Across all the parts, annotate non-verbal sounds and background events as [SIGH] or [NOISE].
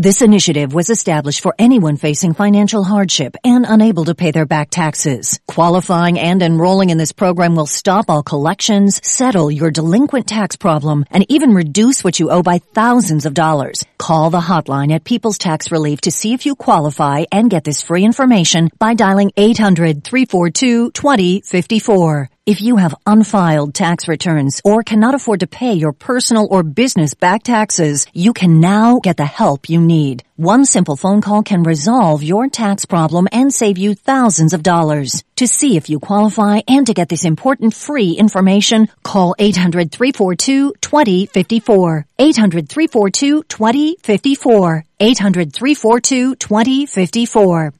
This initiative was established for anyone facing financial hardship and unable to pay their back taxes. Qualifying and enrolling in this program will stop all collections, settle your delinquent tax problem, and even reduce what you owe by thousands of dollars. Call the hotline at People's Tax Relief to see if you qualify and get this free information by dialing 800-342-2054. If you have unfiled tax returns or cannot afford to pay your personal or business back taxes, you can now get the help you need. One simple phone call can resolve your tax problem and save you thousands of dollars. To see if you qualify and to get this important free information, call 800-342-2054. 800-342-2054. 800-342-2054.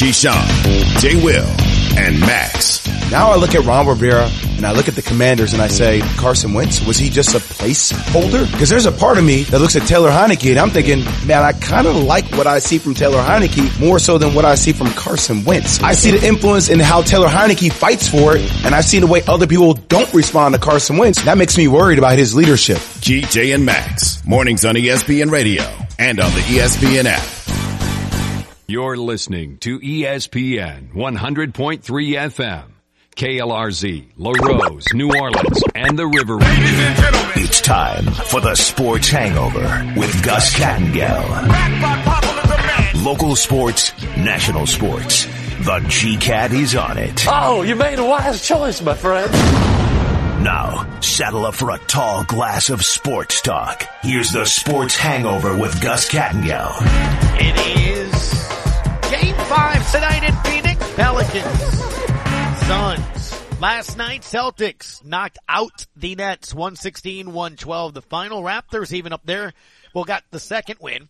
Keyshawn, J. Will, and Max. Now I look at Ron Rivera and I look at the commanders and I say, Carson Wentz, was he just a placeholder? Because there's a part of me that looks at Taylor Heinicke and I'm thinking, man, I kind of like what I see from Taylor Heinicke more so than what I see from Carson Wentz. I see the influence in how Taylor Heinicke fights for it and I see the way other people don't respond to Carson Wentz. That makes me worried about his leadership. GJ and Max. Mornings on ESPN Radio and on the ESPN app. You're listening to ESPN 100.3 FM, KLRZ, Larose, New Orleans, and the River Region. It's time for the Sports Hangover with Gus Kattengell. Local sports, national sports. The G-Cat is on it. Oh, you made a wise choice, my friend. Now, saddle up for a tall glass of sports talk. Here's the Sports Hangover with Gus Kattengell. It is game five tonight in Phoenix. Pelicans, Suns. Last night, Celtics knocked out the Nets 116-112. The final Raptors even up there. Well, got the second win.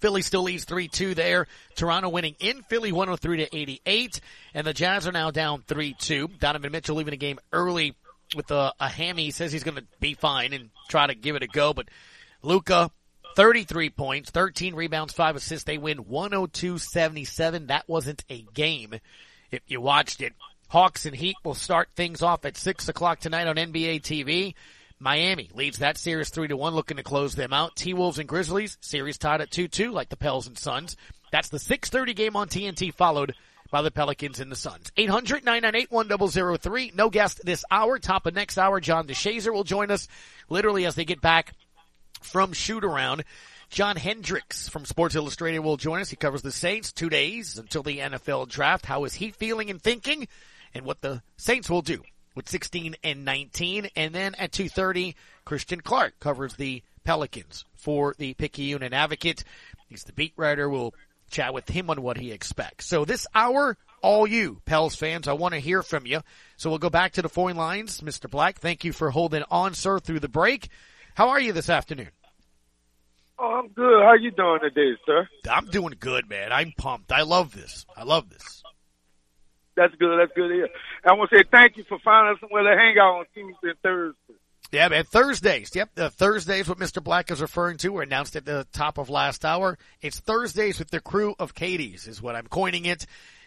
Philly still leads 3-2 there. Toronto winning in Philly 103 to 88. And the Jazz are now down 3-2. Donovan Mitchell leaving the game early with a, a hammy. He says he's going to be fine and try to give it a go. But Luka, 33 points, 13 rebounds, 5 assists. They win 102-77. That wasn't a game if you watched it. Hawks and Heat will start things off at 6 o'clock tonight on NBA TV. Miami leads that series 3 to 1 looking to close them out. T-Wolves and Grizzlies series tied at 2-2 like the Pels and Suns. That's the 6:30 game on TNT followed by the Pelicans and the Suns. 800-998-1003. No guest this hour. Top of next hour, John DeShazier will join us literally as they get back from shoot around. John Hendrix from Sports Illustrated will join us. He covers the Saints two days until the NFL draft. How is he feeling and thinking and what the Saints will do with 16 and 19. And then at 2.30, Christian Clark covers the Pelicans for the Picayune Advocate. He's the beat writer. We'll chat with him on what he expects. So this hour, all you Pels fans, I want to hear from you. So we'll go back to the phone lines. Mr. Black, thank you for holding on, sir, through the break. How are you this afternoon? Oh, I'm good. How you doing today, sir? I'm doing good, man. I'm pumped. I love this. I love this. That's good. That's good to hear. I want to say thank you for finding us somewhere to hang out on Tuesday and Thursday. Yeah, man. Thursdays. Yep. The Thursdays, what Mr. Black is referring to, were announced at the top of last hour. It's Thursdays with the crew of Katie's is what I'm coining it.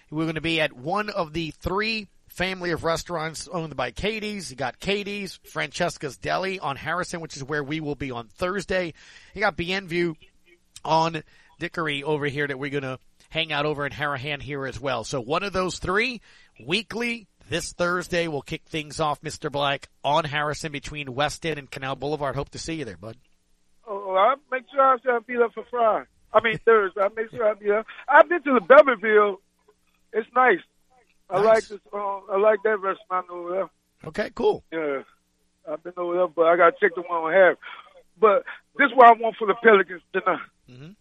We're going to be at one of the three family of restaurants owned by Katie's. You got Katie's, Francesca's Deli on Harrison, which is where we will be on Thursday. You got Bienview on Dickory over here that we're going to hang out over in Harahan here as well. So one of those three weekly this Thursday will kick things off, Mr. Black, on Harrison between West End and Canal Boulevard. Hope to see you there, bud. Oh, oh I'll make sure I shall be there for Friday. I mean Thursday. I'll make sure I'll be there. I've been to the Beverville. It's nice. I Nice. like this. Um, I like that restaurant over there. Okay, cool. Yeah, I've been over there, but I got to check the one on have. But this is what I want for the Pelicans tonight: Mhm.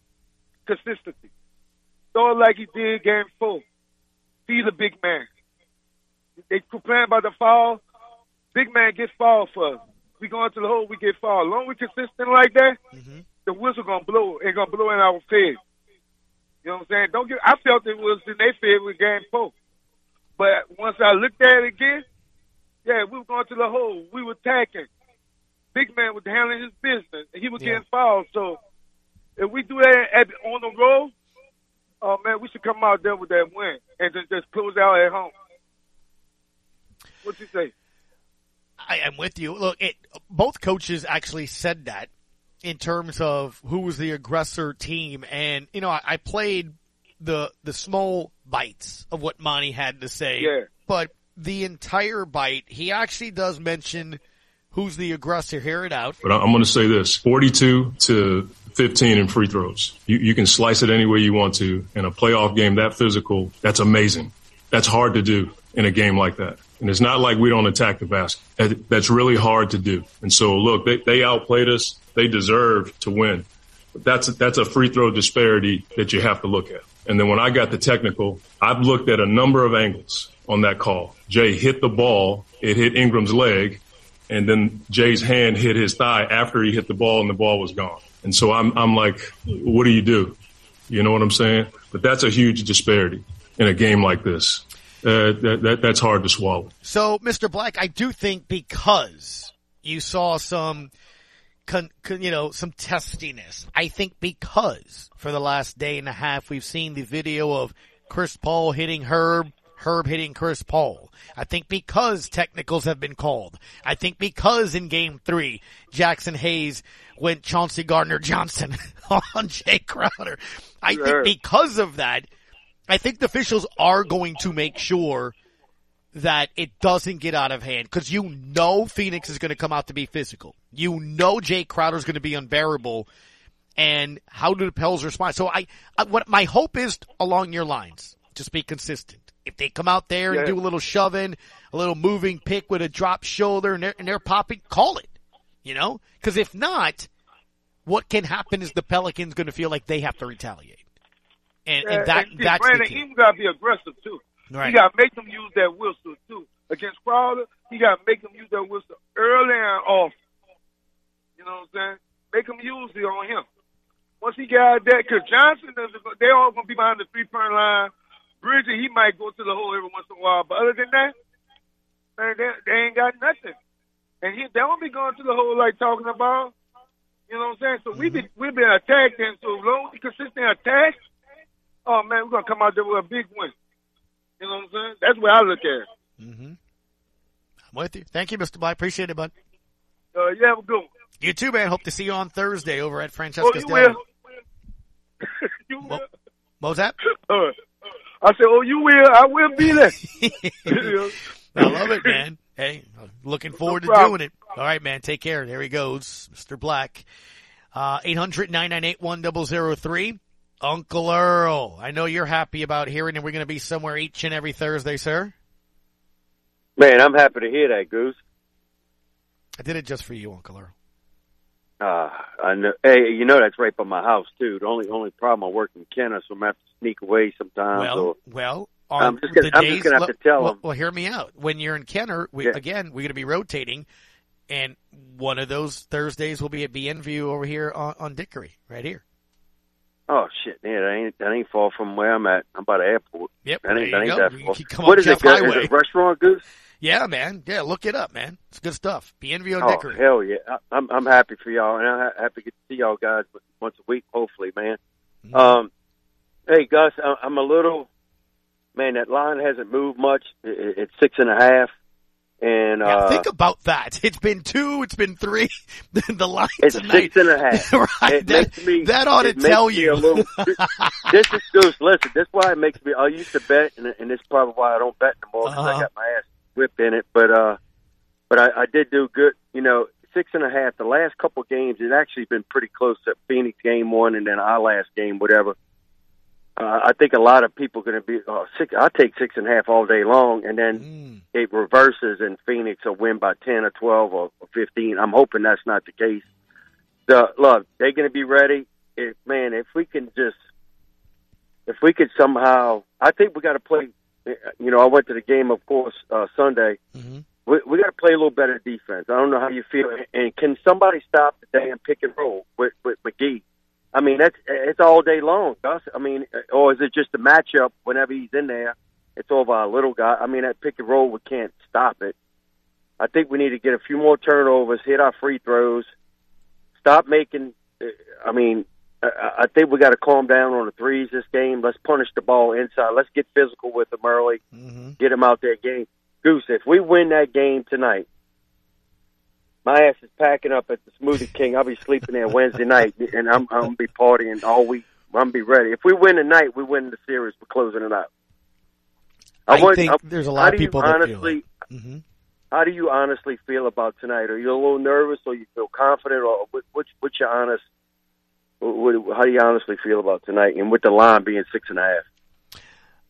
consistency. Throw it like he did game four. Be the big man. They complain about the foul. Big man gets foul for us. We go into the hole, we get foul. Long we consistent like that, Mhm. the whistle gonna blow. It gonna blow in our face. You know what I'm saying? Don't get. I felt it was in their favor with game four, but once I looked at it again, yeah, we were going to the hole. We were attacking. Big man was handling his business. and He was Yeah. getting fouled. So if we do that at, on the road, oh man, we should come out there with that win and just, just close out at home. What you say? I am with you. Look, it, both coaches actually said that in terms of who was the aggressor team, and you know, I, I played the the small bites of what Monty had to say, Yeah. but the entire bite, he actually does mention who's the aggressor. Hear it out. But I- I'm going to say this 42 to 15 in free throws. You, you can slice it any way you want to. In a playoff game that physical, that's amazing. That's hard to do in a game like that. And it's not like we don't attack the basket. That's really hard to do. And so look, they, they outplayed us. They deserve to win. But that's that's a free throw disparity that you have to look at. And then when I got the technical, I've looked at a number of angles on that call. Jae hit the ball. It hit Ingram's leg and then Jae's hand hit his thigh after he hit the ball and the ball was gone. And so I'm, I'm like, what do you do? You know what I'm saying? But that's a huge disparity in a game like this. Uh, that, that, that's hard to swallow. So, Mr. Black, I do think because you saw some, con, con, you know, some testiness. I think because for the last day and a half we've seen the video of Chris Paul hitting Herb, Herb hitting Chris Paul. I think because technicals have been called. I think because in game three, Jaxson Hayes went Chauncey Gardner Johnson [LAUGHS] on Jae Crowder. I Sure. think because of that, I think the officials are going to make sure that it doesn't get out of hand because you know Phoenix is going to come out to be physical. You know Jake Crowder is going to be unbearable. And how do the Pels respond? So I, I, what my hope is along your lines, just be consistent. If they come out there and Yeah. do a little shoving, a little moving pick with a drop shoulder and they're, and they're popping, call it. You know? Cause if not, what can happen is the Pelicans going to feel like they have to retaliate. And, and that, and see, that's the Brandon, key. he got to be aggressive too. Right. He got to make them use that whistle too. Against Crowder, he got to make them use that whistle early and often. You know what I'm saying? Make them use it on him. Once he got that, because Johnson, doesn't they all going to be behind the three point line. Bridges, he might go to the hole every once in a while, but other than that, man, they, they ain't got nothing. And he, they won't be going to the hole like talking about. You know what I'm saying? So we mm-hmm. be we've been attacked, and so long consistent attack, oh man, we're gonna come out there with a big win. You know what I'm saying? That's where I look at. it. I'm with you. Thank you, Mr. Black. Appreciate it, bud. Uh, you have a good one. You too, man. Hope to see you on Thursday over at Francesca's Oh, you will. [LAUGHS] you will. What, what was that? [LAUGHS] Uh, I said, oh, you will. I will be there. [LAUGHS] I love it, man. Hey, looking forward to doing it. All right, man. Take care. There he goes, Mr. Black. Uh, 800-998-1003. Uncle Earl. I know you're happy about hearing that we're going to be somewhere each and every Thursday, sir. Man, I'm happy to hear that, Goose. I did it just for you, Uncle Earl. Uh, I know. Hey, you know that's right by my house too. The only only problem I work in Kenner, so I'm gonna have to sneak away sometimes. Well, or, well, I'm just gonna- I'm just gonna have to tell well, them. well, hear me out. When you're in Kenner, we, Yeah. again, we're going to be rotating, and one of those Thursdays will be at BN View over here on, on Dickory, right here. Oh shit, yeah, that ain't that ain't far from where I'm at. I'm by the airport. Yep, That ain't, there that ain't go. that far. What it? Jeff Is it restaurant, Goose? Yeah, man. Yeah, look it up, man. It's good stuff. On Oh Dickory. hell yeah! I, I'm I'm happy for y'all, and I'm ha- happy to see y'all guys once a week, hopefully, man. Mm-hmm. Um, hey Gus, I- I'm a little man. That line hasn't moved much. I- I- It's six and a half, and Yeah, uh, think about that. It's been two. It's been three. [LAUGHS] the, line It's tonight. six and a half. [LAUGHS] right. It that, makes me- that ought to tell you. a little- [LAUGHS] this is Goose. Listen, this is why it makes me. I used to bet, and, and this is probably why I don't bet anymore because Uh-huh. I got my ass whipped in it. But uh, but I, I did do good. You know, six and a half. The last couple games, it actually been pretty close. At Phoenix game one, and then our last game, whatever. Uh, I think a lot of people are going to be uh, six. I take six and a half all day long, and then Mm. it reverses, and Phoenix will win by ten or twelve or, fifteen. I'm hoping that's not the case. The look, they're going to be ready. If man, if we can just, if we could somehow, I think we got to play. You know, I went to the game, of course, uh, Sunday. Mhm. We, we got to play a little better defense. I don't know how you feel. And can somebody stop the damn pick and roll with with McGee? I mean, that's it's all day long, Gus. I mean, or is it just a matchup whenever he's in there? It's over our little guy. I mean, that pick and roll, we can't stop it. I think we need to get a few more turnovers, hit our free throws, stop making. uh, I mean, I, think we got to calm down on the threes this game. Let's punish the ball inside. Let's get physical with them early. Mhm. Get them out there game. Goose, if we win that game tonight, my ass is packing up at the Smoothie King. I'll be sleeping there Wednesday night, and I'm I'm gonna be partying all week. I'm gonna be ready. If we win tonight, we win the series. We're closing it out. I, want- think I- there's a lot of people that feel honestly, it. hmm How do you honestly feel about tonight? Are you a little nervous, or you feel confident, or what, what's what's your honest? What, how do you honestly feel about tonight, and with the line being six and a half?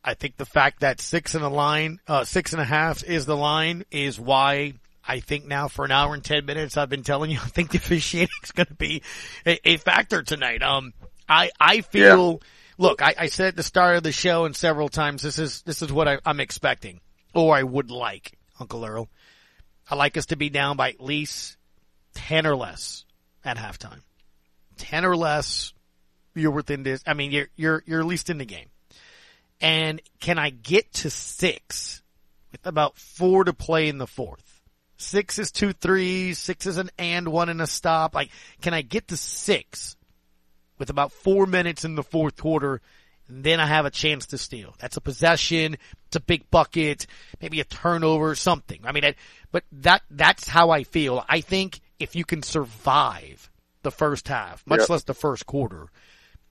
I think the fact that six and a line, uh, six and a half is the line is why I think now for an hour and ten minutes I've been telling you [LAUGHS] I think the officiating is going to be a, a factor tonight. Um, I I feel. Look, I, I said at the start of the show and several times this is this is what I, I'm expecting, or I would like, Uncle Earl. I like us to be down by at least ten or less at halftime. Ten or less, you're within this. I mean, you're you're you're at least in the game. And can I get to six with about four to play in the fourth? Six is two threes, six is an and one and a stop. Like, can I get to six with about four minutes in the fourth quarter? And then I have a chance to steal. That's a possession. It's a big bucket, maybe a turnover, something. I mean, I, but that, that's how I feel. I think if you can survive the first half, much Yep. less the first quarter,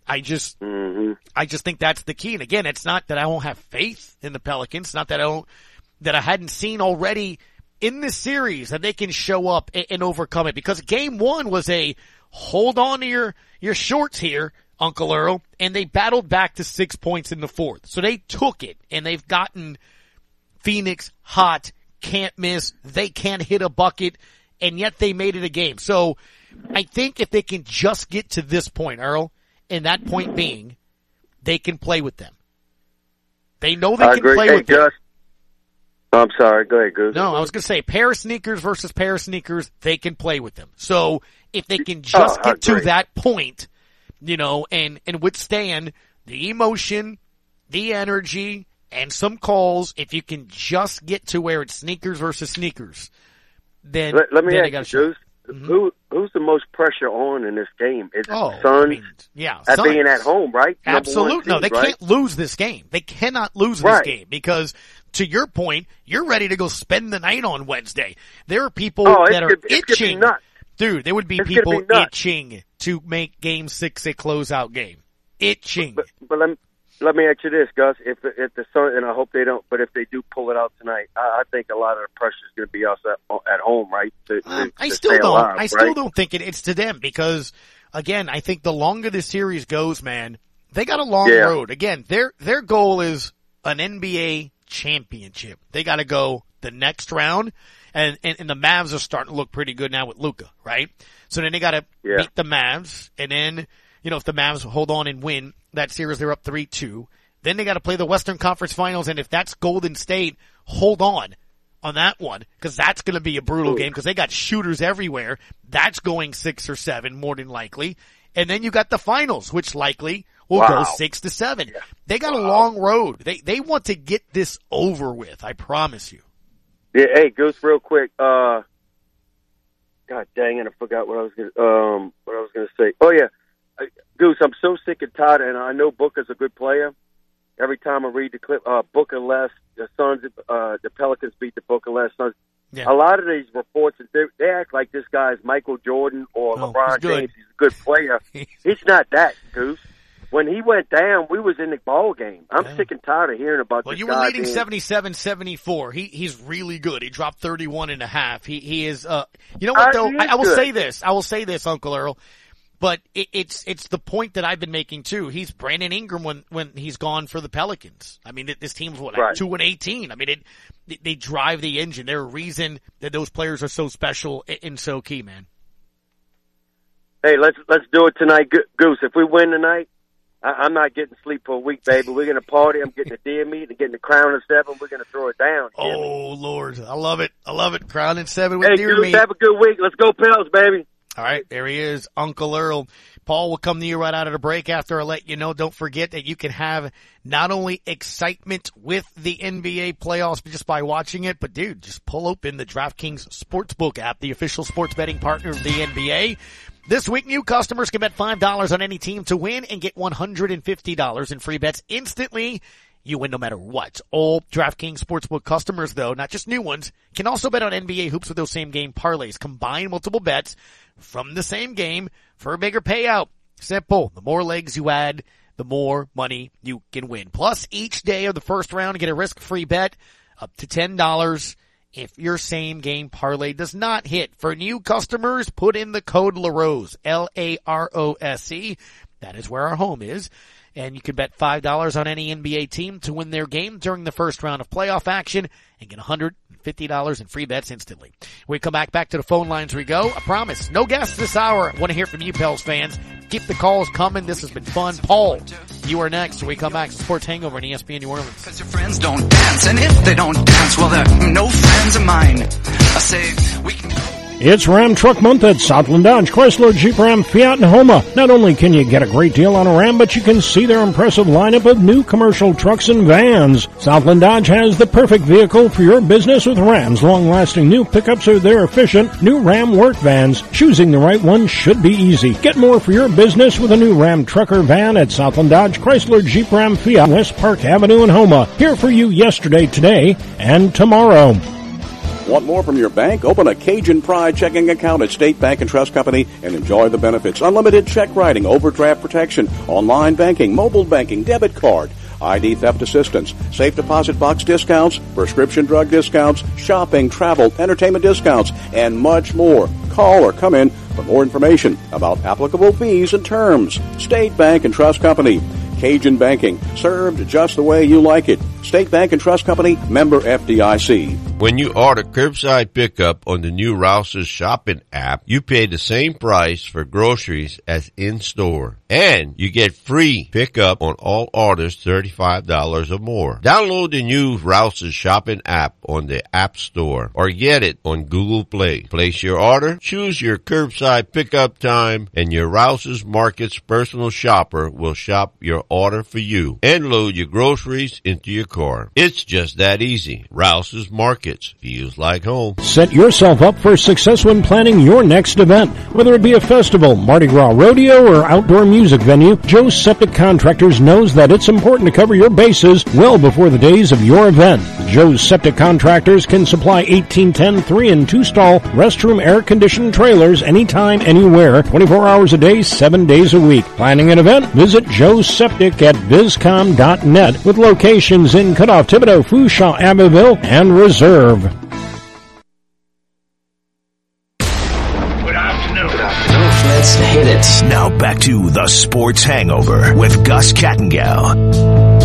I just, hmm I just think that's the key. And again, it's not that I don't have faith in the Pelicans. It's not that I don't, that I hadn't seen already in this series that they can show up and, and overcome it because game one was a hold on to your, your shorts here, Uncle Earl, and they battled back to six points in the fourth. So they took it and they've gotten Phoenix hot, can't miss, they can't hit a bucket, and yet they made it a game. So I think if they can just get to this point, Earl, and that point being, they can play with them. They know they I can agree. play Hey, with them. I'm sorry. Go ahead, Goose. No, I was going to say pair of sneakers versus pair of sneakers, they can play with them. So if they can oh, just Oh, get to that point, you know, and, and withstand the emotion, the energy, and some calls, if you can just get to where it's sneakers versus sneakers, then, Let, let me then ask you. Goose. Mm-hmm. Who who's the most pressure on in this game? Is it Oh, Suns I mean, yeah, at being at home, right? Absolutely. No, seed, they right? can't lose this game. They cannot lose Right. this game because to your point, you're ready to go spend the night on Wednesday. There are people Oh, that are gonna- it's gonna be itching. Dude, there would be It's people be itching to make game six a closeout game. Itching. But, but let me let me ask you this, Gus. If if the Sun and I hope they don't, but if they do pull it out tonight, I, I think a lot of the pressure is going to be us at, at home, right? To, to, Um, I still don't. alive, I still right? don't think it, it's to them because, again, I think the longer this series goes, man, they got a long Yeah. road. Again, their their goal is an NBA championship. They got to go the next round, and, and and the Mavs are starting to look pretty good now with Luka, right? So then they got to Yeah. beat the Mavs, and then you know if the Mavs hold on and win that series, they're up three two. Then they got to play the Western Conference Finals, and if that's Golden State, hold on on that one because that's going to be a brutal game because they got shooters everywhere. That's going six or seven more than likely, and then you got the finals, which likely will go six to seven. They got a long road. They they want to get this over with. I promise you. Yeah, hey, Goose, real quick. Uh, God dang it, I forgot what I was going to um what I was going to say. Oh yeah, Goose, I'm so sick and tired, and I know Booker's a good player. Every time I read the clip, uh, Booker less, the Suns, uh, the Pelicans beat the Booker less. Suns. Yeah. A lot of these reports, they, they act like this guy's Michael Jordan or Oh, LeBron he's. James. He's a good player. [LAUGHS] He's not that, Goose. When he went down, we was in the ball game. I'm Yeah. sick and tired of hearing about Well, this you were leading being- 77-74. He he's really good. He dropped 31 and a half. He he is uh you know what Uh, though? I, I will good. say this. I will say this, Uncle Earl. But it, it's it's the point that I've been making too. He's Brandon Ingram when when he's gone for the Pelicans. I mean, this team's what Right. two and eighteen. I mean, it they- they drive the engine. They're a reason that those players are so special and- and so key, man. Hey, let's let's do it tonight, Goose. If we win tonight, I, I'm not getting sleep for a week, baby. We're gonna party. I'm getting the deer meat and getting the crown of seven. We're gonna throw it down. Me? Oh Lord, I love it. I love it. Crown and seven with hey, deer meat. have a good week. Let's go, Pels, baby. All right, there he is, Uncle Earl. Paul will come to you right out of the break after I let you know. Don't forget that you can have not only excitement with the NBA playoffs just by watching it, but dude, just pull open the DraftKings Sportsbook app, the official sports betting partner of the NBA. This week, new customers can bet $5 on any team to win and get $150 in free bets instantly you win no matter what. All DraftKings Sportsbook customers though, not just new ones, can also bet on NBA hoops with those same game parlays. Combine multiple bets from the same game for a bigger payout. Simple. The more legs you add, the more money you can win. Plus each day of the first round, get a risk-free bet up to $10 if your same game parlay does not hit. For new customers, put in the code LaRose, L-A-R-O-S-E. That is where our home is. And you can bet $5 on any NBA team to win their game during the first round of playoff action and get $150 in free bets instantly. We come back, back to the phone lines we go. I promise, no guests this hour. I want to hear from you, Pels fans. Keep the calls coming. This has been fun. Paul, you are next. We come back to Sports Hangover on ESPN New Orleans. Cause your friends don't dance, and if they don't dance, well, they're no friends of mine. I say, we can go. It's Ram Truck Month at Southland Dodge, Chrysler, Jeep Ram, Fiat, and Houma. Not only can you get a great deal on a Ram, but you can see their impressive lineup of new commercial trucks and vans. Southland Dodge has the perfect vehicle for your business with Ram's long-lasting new pickups or their efficient new Ram work vans. Choosing the right one should be easy. Get more for your business with a new Ram trucker van at Southland Dodge, Chrysler, Jeep Ram, Fiat, West Park Avenue, and Houma. Here for you yesterday, today, and tomorrow. Want more from your bank? Open a Cajun Pride checking account at State Bank and Trust Company and enjoy the benefits. Unlimited check writing, overdraft protection, online banking, mobile banking, debit card, ID theft assistance, safe deposit box discounts, prescription drug discounts, shopping, travel, entertainment discounts, and much more. Call or come in for more information about applicable fees and terms. State Bank and Trust Company. Cajun Banking, served just the way you like it. State Bank and Trust Company, member FDIC. When you order curbside pickup on the new Rouse's shopping app, you pay the same price for groceries as in store. And you get free pickup on all orders $35 or more. Download the new Rouse's shopping app on the App Store or get it on Google Play. Place your order, choose your curbside pickup time, and your Rouse's Markets personal shopper will shop your order for you and load your groceries into your car. It's just that easy. Rouse's Markets feels like home. Set yourself up for success when planning your next event. Whether it be a festival, Mardi Gras rodeo, or outdoor music venue, Joe's Septic Contractors knows that it's important to cover your bases well before the days of your event. Joe's Septic Contractors can supply 1810 3 and 2 stall restroom air conditioned trailers anytime, anywhere, 24 hours a day, 7 days a week. Planning an event? Visit Joe's Septic at bizcom.net with locations in Cutoff, Thibodaux, Fourchon, Abbeville, and Reserve. Good afternoon. Good afternoon. Let's hit it. Now back to the Sports Hangover with Gus Kattengell.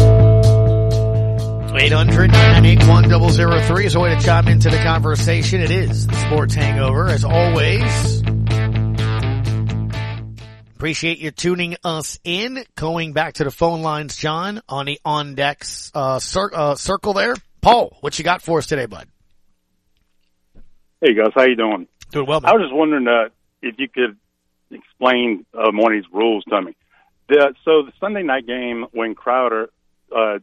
800-981-003 is a way to chime into the conversation. It is the Sports Hangover, as always. Appreciate you tuning us in. Going back to the phone lines, John, on the on decks uh, cir- uh, circle there. Paul, what you got for us today, bud? Hey guys, how you doing? Doing well. I was just wondering uh, if you could explain uh, one of these rules to me. The, so the Sunday night game when Crowder uh,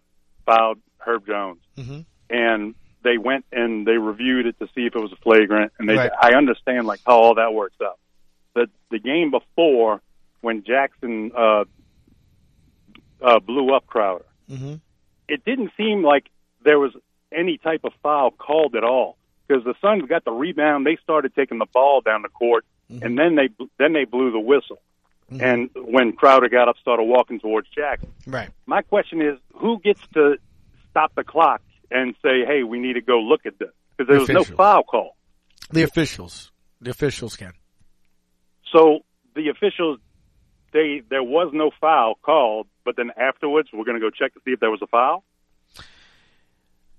fouled Herb Jones, mm-hmm. and they went and they reviewed it to see if it was a flagrant, and they Right. I understand like how all that works out. But the game before when Jaxson uh, uh, blew up Crowder, Mm-hmm. it didn't seem like there was any type of foul called at all because the Suns got the rebound. They started taking the ball down the court, and then they then they blew the whistle. And when Crowder got up, started walking towards Jaxson. Right. My question is, who gets to stop the clock and say, "Hey, we need to go look at this"? Because there The was no foul call. The officials. The officials can. So the officials, they there was no foul called, but then afterwards, we're going to go check to see if there was a foul.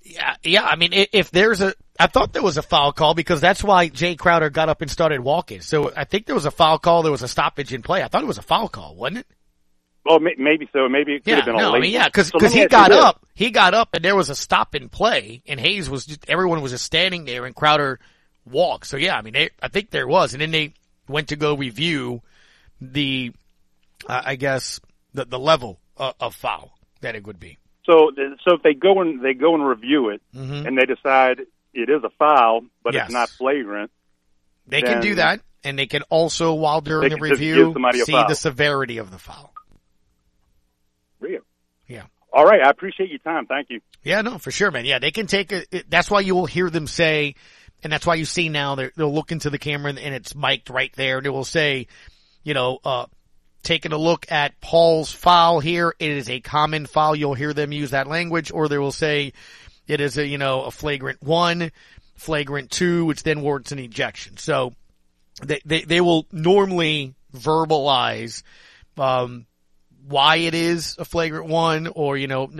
Yeah, yeah. I mean, if there's a, I thought there was a foul call because that's why Jae Crowder got up and started walking. So I think there was a foul call. There was a stoppage in play. I thought it was a foul call, wasn't it? Well, may, maybe so. Maybe it could Yeah, have been a no, late. I mean, yeah, because So he got up, he got up, and there was a stop in play, and Hayes was just everyone was just standing there, and Crowder walked. So yeah, I mean, they, I think there was, and then they went to go review the, uh, I guess the the level of, of foul that it would be. So, so if they go and they go and review it, Mhm. and they decide it is a foul, but Yes. it's not flagrant, They can do that, and they can also, while during the review, give somebody a see the severity of the foul. Real. Yeah. All right, I appreciate your time. Thank you. Yeah, no, for sure, man. Yeah, they can take it. That's why you will hear them say, and that's why you see now they'll look into the camera and, and it's mic'd right there and it will say, you know, uh, taking a look at Paul's foul here. It is a common foul. You'll hear them use that language or they will say it is a, you know, a flagrant one, flagrant two, which then warrants an ejection. So they, they, they will normally verbalize, um, why it is a flagrant one or, you know,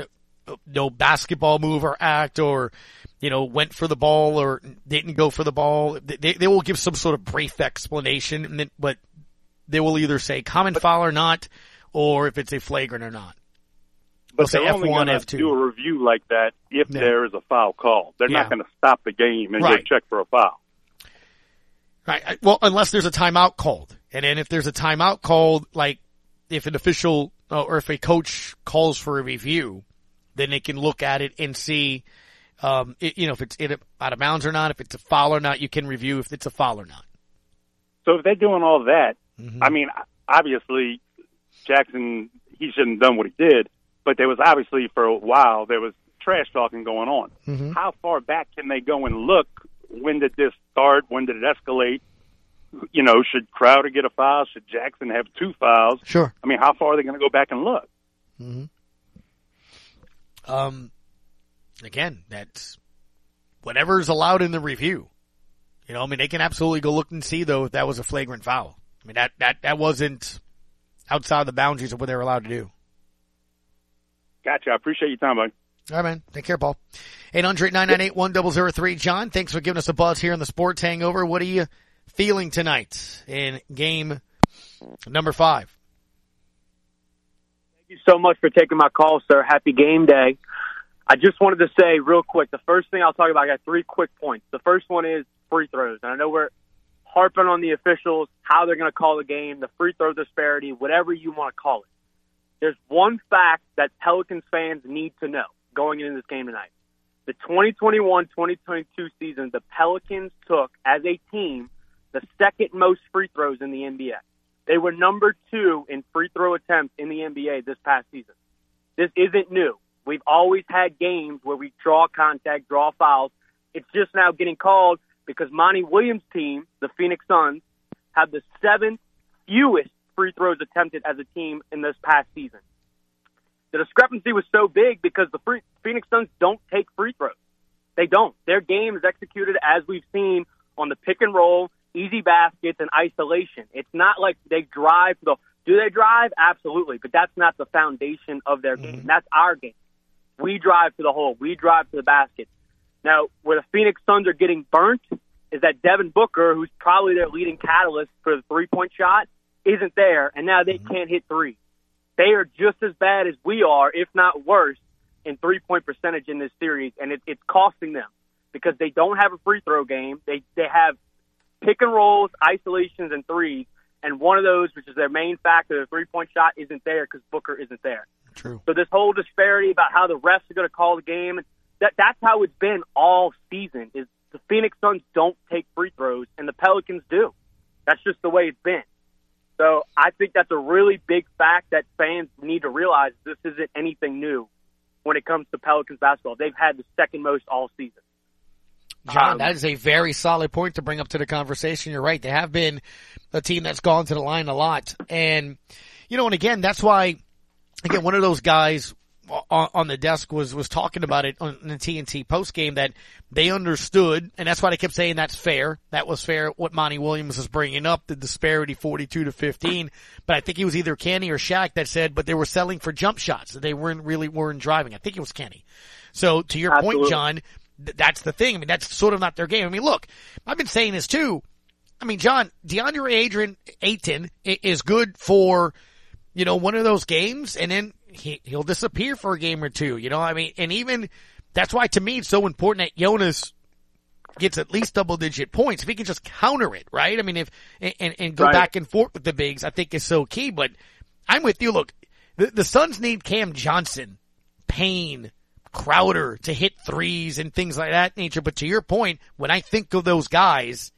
no, basketball move or act or, you know, went for the ball or didn't go for the ball. They, they will give some sort of brief explanation, but they will either say common foul or not, or if it's a flagrant or not. But they're only going to do a review like that if there is a foul call. They're yeah. not going to stop the game and right. go check for a foul. Right. Well, unless there's a timeout called. And then if there's a timeout called, like if an official uh, or if a coach calls for a review, then they can look at it and see, um, it, you know, if it's in, out of bounds or not, if it's a foul or not. You can review if it's a foul or not. So if they're doing all that, mm-hmm. I mean, obviously Jaxson he shouldn't have done what he did, but there was obviously for a while there was trash talking going on. Mm-hmm. How far back can they go and look? When did this start? When did it escalate? You know, should Crowder get a foul? Should Jaxson have two fouls? Sure. I mean, how far are they going to go back and look? Mm-hmm. Um, again, that's whatever's allowed in the review. You know, I mean, they can absolutely go look and see though if that was a flagrant foul. I mean, that, that, that wasn't outside the boundaries of what they were allowed to do. Gotcha. I appreciate your time, bud. All right, man. Take care, Paul. 800-998-1003. John, thanks for giving us a buzz here on the Sports Hangover. What are you feeling tonight in game number five? Thank you so much for taking my call, sir. Happy game day. I just wanted to say real quick, the first thing I'll talk about, I got three quick points. The first one is free throws. And I know we're harping on the officials, how they're going to call the game, the free throw disparity, whatever you want to call it. There's one fact that Pelicans fans need to know going into this game tonight. The 2021-2022 season, the Pelicans took as a team the second most free throws in the NBA. They were number two in free throw attempts in the NBA this past season. This isn't new. We've always had games where we draw contact, draw fouls. It's just now getting called because Monty Williams' team, the Phoenix Suns, have the seventh fewest free throws attempted as a team in this past season. The discrepancy was so big because the free, Phoenix Suns don't take free throws. They don't. Their game is executed as we've seen on the pick and roll, easy baskets, and isolation. It's not like they drive the. Do they drive? Absolutely, but that's not the foundation of their game. Mm-hmm. That's our game. We drive to the hole. We drive to the basket. Now, where the Phoenix Suns are getting burnt is that Devin Booker, who's probably their leading catalyst for the three point shot, isn't there, and now they mm-hmm. can't hit three. They are just as bad as we are, if not worse, in three point percentage in this series, and it, it's costing them because they don't have a free throw game. They they have pick and rolls, isolations, and threes, and one of those, which is their main factor, the three point shot, isn't there because Booker isn't there. True. So this whole disparity about how the refs are going to call the game, that that's how it's been all season. Is the Phoenix Suns don't take free throws and the Pelicans do. That's just the way it's been. So I think that's a really big fact that fans need to realize this isn't anything new when it comes to Pelicans basketball. They've had the second most all season. John, um, that is a very solid point to bring up to the conversation. You're right. They have been a team that's gone to the line a lot. And, you know, and again, that's why, again, one of those guys on, the desk was was talking about it on the TNT post game that they understood, and that's why they kept saying that's fair. That was fair. What Monty Williams was bringing up the disparity, forty-two to fifteen. But I think it was either Kenny or Shaq that said, but they were selling for jump shots. They weren't really weren't driving. I think it was Kenny. So to your Absolutely. point, John, th- that's the thing. I mean, that's sort of not their game. I mean, look, I've been saying this too. I mean, John, DeAndre Adrian Ayton is good for, you know, one of those games, and then he, he'll disappear for a game or two, you know, I mean, and even that's why to me it's so important that Jonas gets at least double digit points. If he can just counter it, right? I mean, if, and, and go right. back and forth with the bigs, I think is so key, but I'm with you. Look, the, the Suns need Cam Johnson, Payne, Crowder to hit threes and things like that nature. But to your point, when I think of those guys,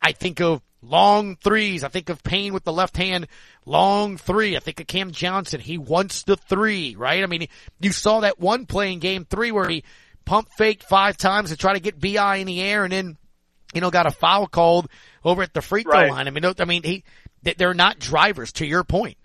I think of long threes. I think of Payne with the left hand, long three. I think of Cam Johnson. He wants the three, right? I mean, you saw that one play in game three where he pump faked five times to try to get BI in the air and then, you know, got a foul called over at the free throw Right. line. I mean, I mean, he, they're not drivers to your point.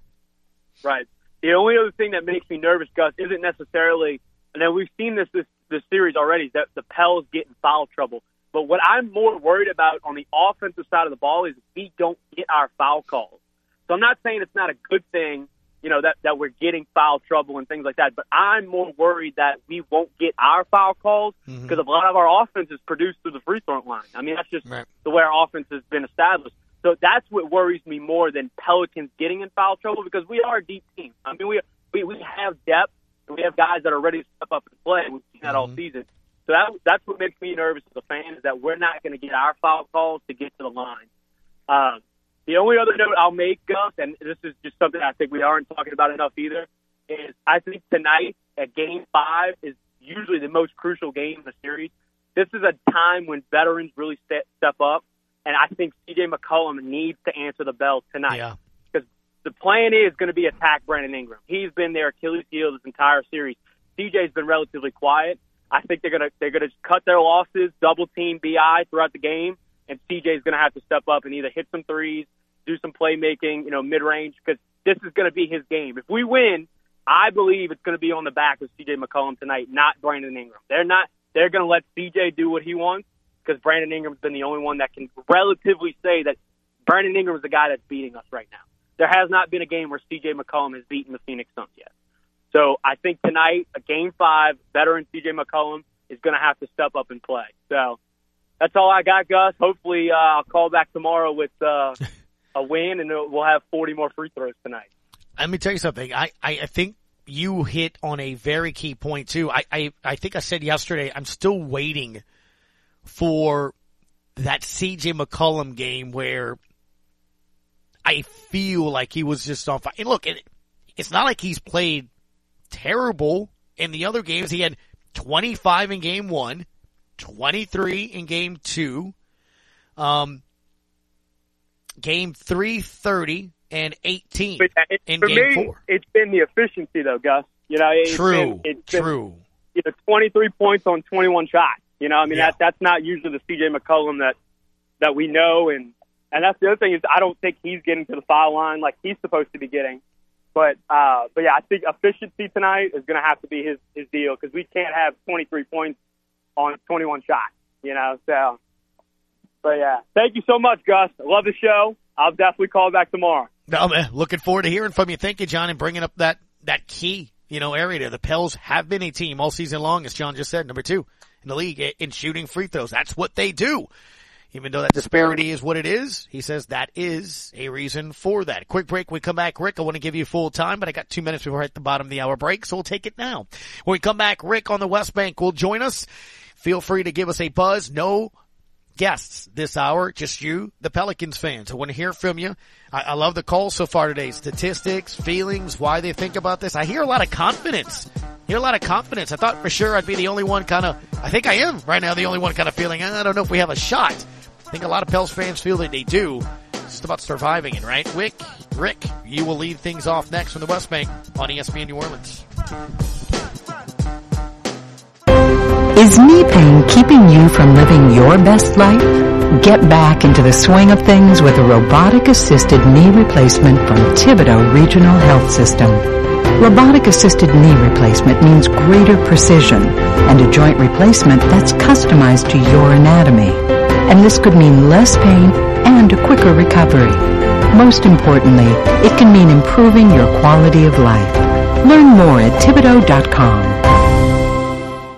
Right. The only other thing that makes me nervous, Gus, isn't necessarily, and then we've seen this this, this series already, that the Pels get in foul trouble. But what I'm more worried about on the offensive side of the ball is we don't get our foul calls. So I'm not saying it's not a good thing, you know, that, that we're getting foul trouble and things like that, but I'm more worried that we won't get our foul calls mm-hmm. because a lot of our offense is produced through the free throw line. I mean, that's just the way our offense has been established. So that's what worries me more than Pelicans getting in foul trouble because we are a deep team. I mean, we we, we have depth and we have guys that are ready to step up and play. We've seen that all mm-hmm. season. So that that's what makes me nervous as a fan is that we're not going to get our foul calls to get to the line. Um, the only other note I'll make, Gus, and this is just something I think we aren't talking about enough either, is I think tonight at Game Five is usually the most crucial game in the series. This is a time when veterans really step, step up, and I think CJ McCollum needs to answer the bell tonight. Yeah. Because the plan is going to be attack Brandon Ingram. He's been their Achilles heel this entire series. CJ's been relatively quiet. I think they're gonna they're gonna cut their losses, double team Bi throughout the game, and CJ's gonna have to step up and either hit some threes, do some playmaking, you know, mid range, because this is gonna be his game. If we win, I believe it's gonna be on the back of CJ McCollum tonight, not Brandon Ingram. They're not they're gonna let CJ do what he wants because Brandon Ingram's been the only one that can relatively say that Brandon Ingram is the guy that's beating us right now. There has not been a game where CJ McCollum has beaten the Phoenix Suns yet. So I think tonight, a game five, veteran CJ McCollum is going to have to step up and play. So that's all I got, Gus. Hopefully, uh, I'll call back tomorrow with uh, [LAUGHS] a win, and we'll have 40 more free throws tonight. Let me tell you something. I, I, think you hit on a very key point too. I, I, I think I said yesterday, I'm still waiting for that CJ McCollum game where I feel like he was just on fire. And look, it, it's not like he's played terrible in the other games. He had 25 in game one, 23 in game two, um, game three, 30 and 18 But it, in for game me, four. it's been the efficiency, though, Gus. You know, it's True, been, it's been, true. You know, 23 points on 21 shots. You know, I mean, Yeah. that that's not usually the CJ McCollum that that we know, and and that's the other thing is I don't think he's getting to the foul line like he's supposed to be getting. But uh, but yeah, I think efficiency tonight is going to have to be his his deal because we can't have 23 points on 21 shots. You know, so. But yeah, thank you so much, Gus. I love the show. I'll definitely call back tomorrow. No, man, looking forward to hearing from you. Thank you, John, and bringing up that, that key, you know, area there. The Pels have been a team all season long, as John just said, number two in the league in shooting free throws. That's what they do. Even though that disparity is what it is, he says that is a reason for that. Quick break. We come back. Rick, I want to give you full time, but I got two minutes before I hit the bottom of the hour break, so we'll take it now. When we come back, Rick on the West Bank will join us. Feel free to give us a buzz. No guests this hour, just you, the Pelicans fans. I want to hear from you. I, I love the calls so far today. Statistics, feelings, why they think about this. I hear a lot of confidence. Hear a lot of confidence. I thought for sure I'd be the only one kind of, I think I am right now the only one kind of feeling, ah, I don't know if we have a shot. I think a lot of Pels fans feel that they do. It's just about surviving it, right? Wick, Rick, you will lead things off next from the West Bank on ESPN New Orleans. Is knee pain keeping you from living your best life? Get back into the swing of things with a robotic assisted knee replacement from Thibodaux Regional Health System. Robotic assisted knee replacement means greater precision and a joint replacement that's customized to your anatomy. And this could mean less pain and a quicker recovery. Most importantly, it can mean improving your quality of life. Learn more at Thibodaux.com.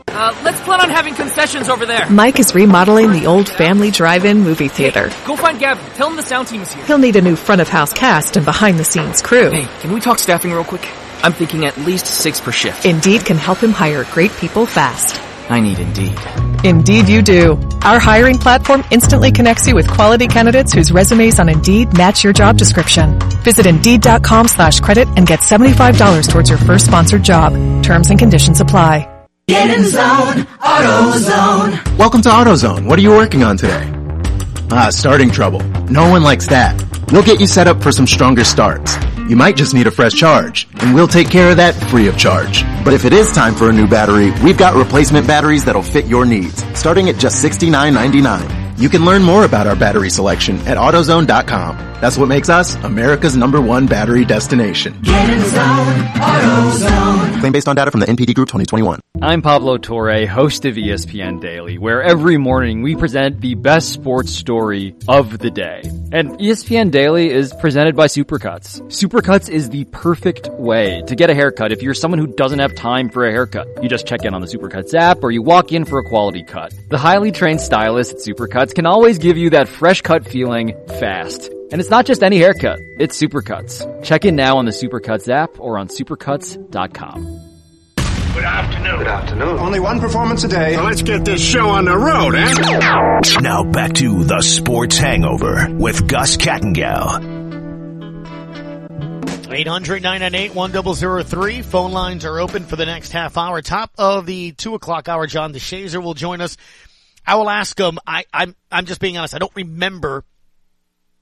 Uh, let's plan on having concessions over there. Mike is remodeling the old family drive-in movie theater. Go find Gavin. Tell him the sound team is here. He'll need a new front of house cast and behind the scenes crew. Hey, can we talk staffing real quick? I'm thinking at least six per shift. Indeed can help him hire great people fast. I need Indeed. Indeed you do. Our hiring platform instantly connects you with quality candidates whose resumes on Indeed match your job description. Visit Indeed.com slash credit and get $75 towards your first sponsored job. Terms and conditions apply. Get in zone, AutoZone. Welcome to AutoZone. What are you working on today? Ah, starting trouble. No one likes that. We'll get you set up for some stronger starts. You might just need a fresh charge, and we'll take care of that free of charge. But if it is time for a new battery, we've got replacement batteries that'll fit your needs, starting at just $69.99. You can learn more about our battery selection at AutoZone.com. That's what makes us America's number one battery destination. Get in the zone, based on data from the NPD Group 2021. I'm Pablo Torre, host of ESPN Daily, where every morning we present the best sports story of the day. And ESPN Daily is presented by Supercuts. Supercuts is the perfect way to get a haircut if you're someone who doesn't have time for a haircut. You just check in on the Supercuts app or you walk in for a quality cut. The highly trained stylist at Supercuts can always give you that fresh cut feeling fast. And it's not just any haircut, it's Supercuts. Check in now on the Supercuts app or on supercuts.com. Good afternoon. Good afternoon. Only one performance a day. So let's get this show on the road, eh? Now back to the Sports Hangover with Gus Kattengell. 800-998-1003. Phone lines are open for the next half hour. Top of the two o'clock hour, John DeShazier will join us. I will ask him, I, I'm, I'm just being honest, I don't remember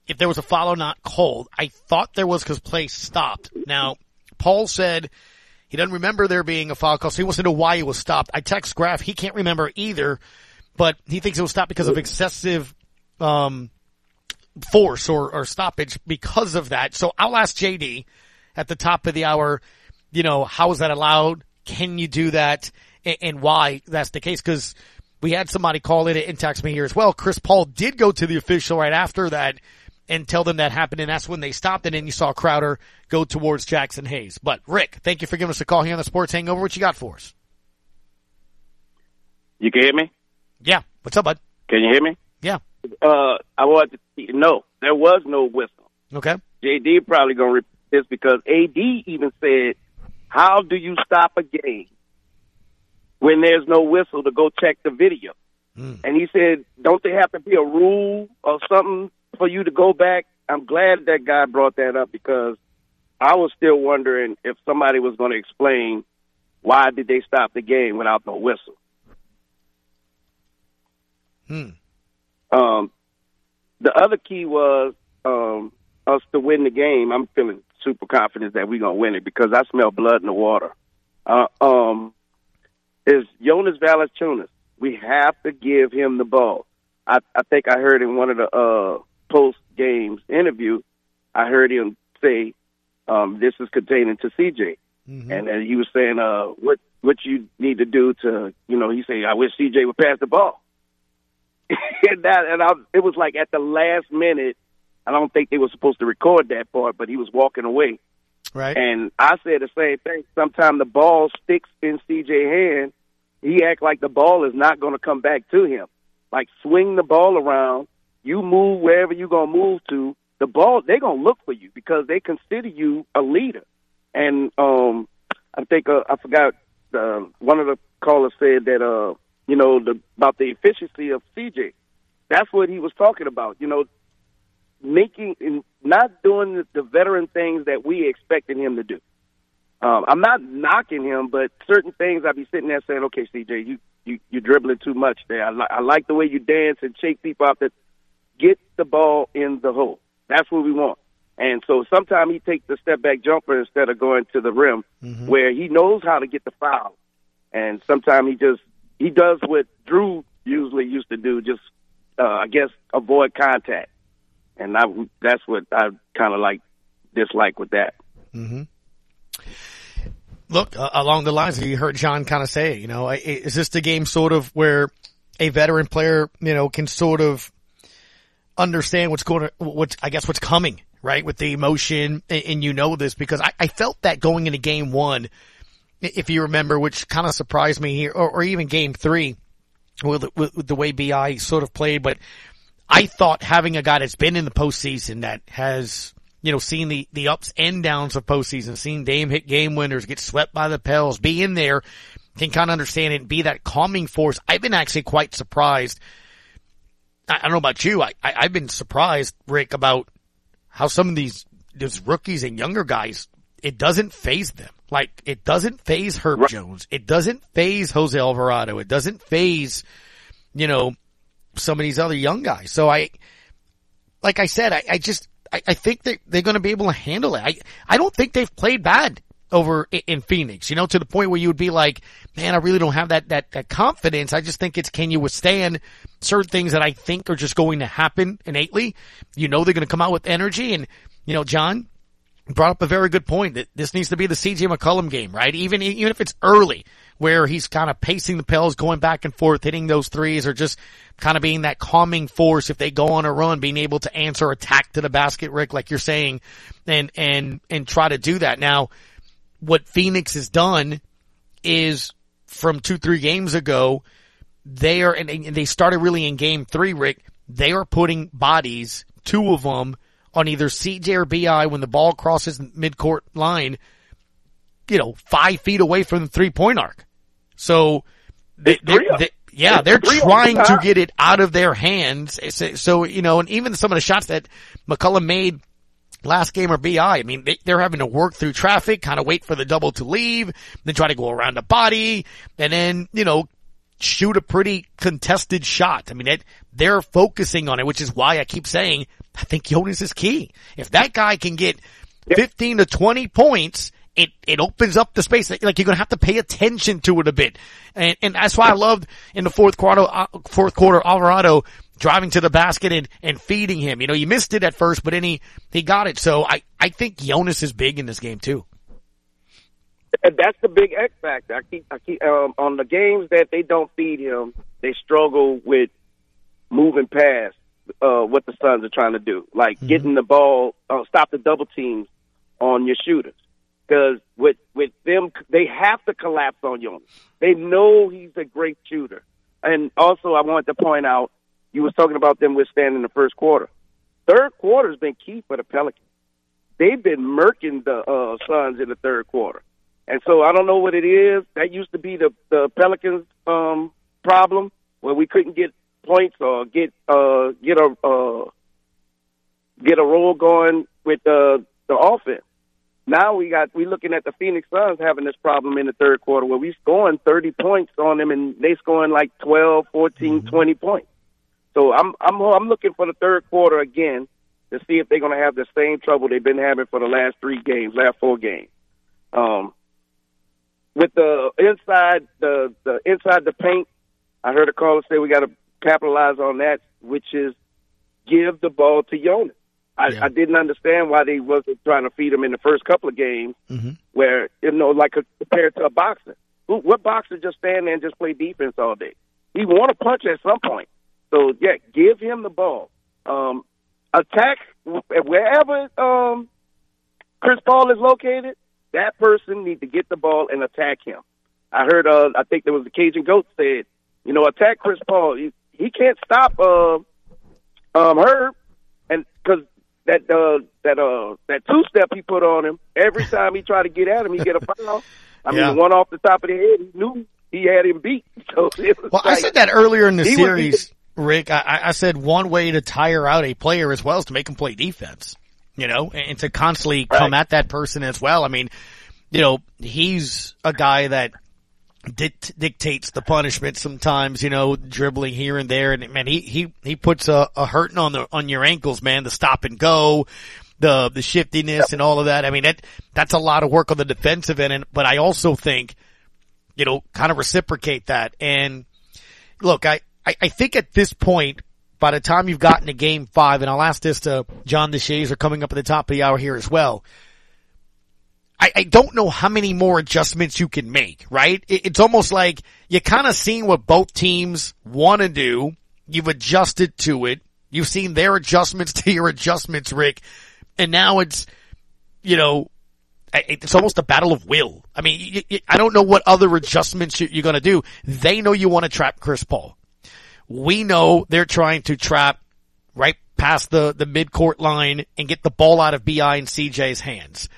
if there was a follow not called. I thought there was because play stopped. Now, Paul said he doesn't remember there being a foul call, so he wants to know why he was stopped. I text Graf, he can't remember either, but he thinks it was stopped because of excessive, um, force or, or stoppage because of that. So I'll ask JD at the top of the hour, you know, how is that allowed? Can you do that? And, and why that's the case? Cause we had somebody call in and text me here as well. Chris Paul did go to the official right after that and tell them that happened, and that's when they stopped, it and you saw Crowder go towards Jaxson Hayes. But Rick, thank you for giving us a call here on the Sports Hangover. What you got for us? You can hear me? Yeah. What's up, bud? Can you hear me? Yeah. Uh, I wanted to no, there was no whistle. Okay. JD probably gonna repeat this because AD even said, "How do you stop a game when there's no whistle to go check the video?" Mm. And he said, "Don't there have to be a rule or something for you to go back?" I'm glad that guy brought that up because I was still wondering if somebody was going to explain why did they stop the game without no whistle. Hmm. Um, the other key was um, us to win the game. I'm feeling super confident that we're gonna win it because I smell blood in the water. Uh, um, is Jonas Valanciunas? We have to give him the ball. I, I think I heard in one of the uh, post games interview, I heard him say um, this is containing to CJ, Mm-hmm. and, and he was saying uh, what what you need to do to you know he say I wish CJ would pass the ball. [LAUGHS] and that and I, it was like at the last minute. I don't think they were supposed to record that part, but he was walking away. Right. And I said the same thing. Sometimes the ball sticks in CJ hand. He act like the ball is not going to come back to him. Like swing the ball around. You move wherever you're going to move to. The ball, they're to look for you because they consider you a leader. And um, I think uh, I forgot uh, one of the callers said that uh, you know the, about the efficiency of CJ. That's what he was talking about. You know, making and not doing the, veteran things that we expected him to do. Um, I'm not knocking him, but certain things I'd be sitting there saying, "Okay, CJ, you you you're dribbling too much there. I, li- I like the way you dance and shake people out. That get the ball in the hole. That's what we want." And so sometimes he takes the step back jumper instead of going to the rim, where he knows how to get the foul. And sometimes he just he does what Drew usually used to do, just uh, I guess avoid contact. And I that's what I kind of like dislike with that. Mm-hmm. Look, uh, along the lines, you heard John kind of say, you know, is this the game sort of where a veteran player, you know, can sort of understand what's going to, what's, I guess what's coming, right? With the emotion, and, and you know this because I, I felt that going into game one, if you remember, which kind of surprised me here, or, or even game three with, with, with the way BI sort of played, but I thought having a guy that's been in the postseason that has, you know, seen the, the ups and downs of postseason, seen Dame hit game winners, get swept by the Pels, be in there, can kind of understand it and be that calming force. I've been actually quite surprised. I, don't know about you. I, I, I've been surprised, Rick, about how some of these, these rookies and younger guys, it doesn't faze them. Like, it doesn't faze Herb Jones. It doesn't faze Jose Alvarado. It doesn't faze, you know, some of these other young guys. So I, like I said, I, I just, I, I think that they're going to be able to handle it. I, I don't think they've played bad over in, Phoenix, you know, to the point where you would be like, man, I really don't have that, that, that confidence. I just think it's, can you withstand certain things that I think are just going to happen innately? You know, they're going to come out with energy and, you know, John, brought up a very good point that this needs to be the CJ McCollum game, right? Even, even if it's early where he's kind of pacing the Pels, going back and forth, hitting those threes or just kind of being that calming force if they go on a run, being able to answer attack to the basket, Rick, like you're saying, and, and, and try to do that. Now, what Phoenix has done is from two, three games ago, they are, and they started really in game three, Rick, they are putting bodies, two of them, on either CJ or BI when the ball crosses midcourt line, you know, five feet away from the three point arc. So, they, they, they, yeah, they're trying to get it out of their hands. So, you know, and even some of the shots that McCollum made last game or BI, I mean, they, are having to work through traffic, kind of wait for the double to leave, then try to go around the body, and then, you know, shoot a pretty contested shot. I mean, it, they're focusing on it, which is why I keep saying I think Jonas is key. If that guy can get 15 to 20 points, it, it opens up the space. Like you're going to have to pay attention to it a bit. And, and that's why I loved in the fourth quarter, uh, fourth quarter, Alvarado driving to the basket and, and feeding him. You know, he missed it at first, but then he, he got it. So I, I think Jonas is big in this game too. That's the big X factor. I keep, I keep, um, on the games that they don't feed him, they struggle with moving past uh, what the Suns are trying to do, like mm-hmm. getting the ball, uh, stop the double teams on your shooters. Because with with them, they have to collapse on Jonas. They know he's a great shooter. And also, I wanted to point out, you was talking about them withstanding the first quarter. Third quarter has been key for the Pelicans. They've been murking the uh, Suns in the third quarter. And so I don't know what it is. That used to be the the Pelicans' um, problem, where we couldn't get points or get uh get a uh get a roll going with the the offense. Now we got we looking at the Phoenix Suns having this problem in the third quarter where we scoring 30 points on them and they scoring like 12, 14, mm-hmm. 20 points. So I'm I'm I'm looking for the third quarter again to see if they're going to have the same trouble they've been having for the last three games, last four games. Um, with the inside the the inside the paint, I heard a caller say we got to capitalize on that, which is give the ball to Jonas. I, yeah. I didn't understand why they wasn't trying to feed him in the first couple of games, mm-hmm. where you know, like a, compared to a boxer. Who, what boxer just stand there and just play defense all day? He want to punch at some point. So yeah, give him the ball. Um, attack wherever um, Chris Paul is located. That person need to get the ball and attack him. I heard. Uh, I think there was the Cajun Goat said, you know, attack Chris Paul he can't stop uh, um, Herb, and because that uh, that uh, that two step he put on him every [LAUGHS] time he tried to get at him, he get a foul. I yeah. mean, one off the top of the head, he knew he had him beat. [LAUGHS] So well, like, I said that earlier in the series, Rick. I, I said one way to tire out a player as well is to make him play defense. You know, and to constantly right. come at that person as well. I mean, you know, he's a guy that dictates the punishment sometimes, you know, dribbling here and there. And man, he, he, he puts a, a hurting on the, on your ankles, man, the stop and go, the, the shiftiness and all of that. I mean, that, that's a lot of work on the defensive end. And, but I also think, you know, kind of reciprocate that. And look, I, I, I think at this point, by the time you've gotten to game five, and I'll ask this to John DeShazier coming up at the top of the hour here as well. I, I don't know how many more adjustments you can make, right? It, it's almost like you kind of seen what both teams want to do. You've adjusted to it. You've seen their adjustments [LAUGHS] to your adjustments, Rick. And now it's, you know, it's almost a battle of will. I mean, I don't know what other adjustments you're going to do. They know you want to trap Chris Paul. We know they're trying to trap right past the, the midcourt line and get the ball out of BI and CJ's hands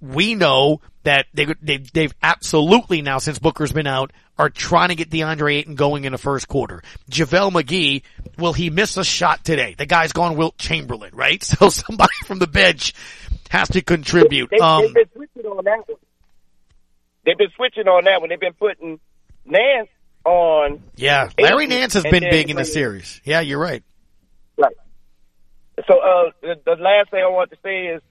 we know that they, they've, they've absolutely now, since Booker's been out, are trying to get DeAndre Ayton going in the first quarter. JaVale McGee, will he miss a shot today? The guy's gone Wilt Chamberlain, right? [LAUGHS] So somebody from the bench has to contribute. They, um, they've been switching on that one. They've been switching on that one. They've been putting Nance on. Yeah, Larry Nance has been big in the series. Yeah, you're right. Right. So uh, the, the last thing I want to say is,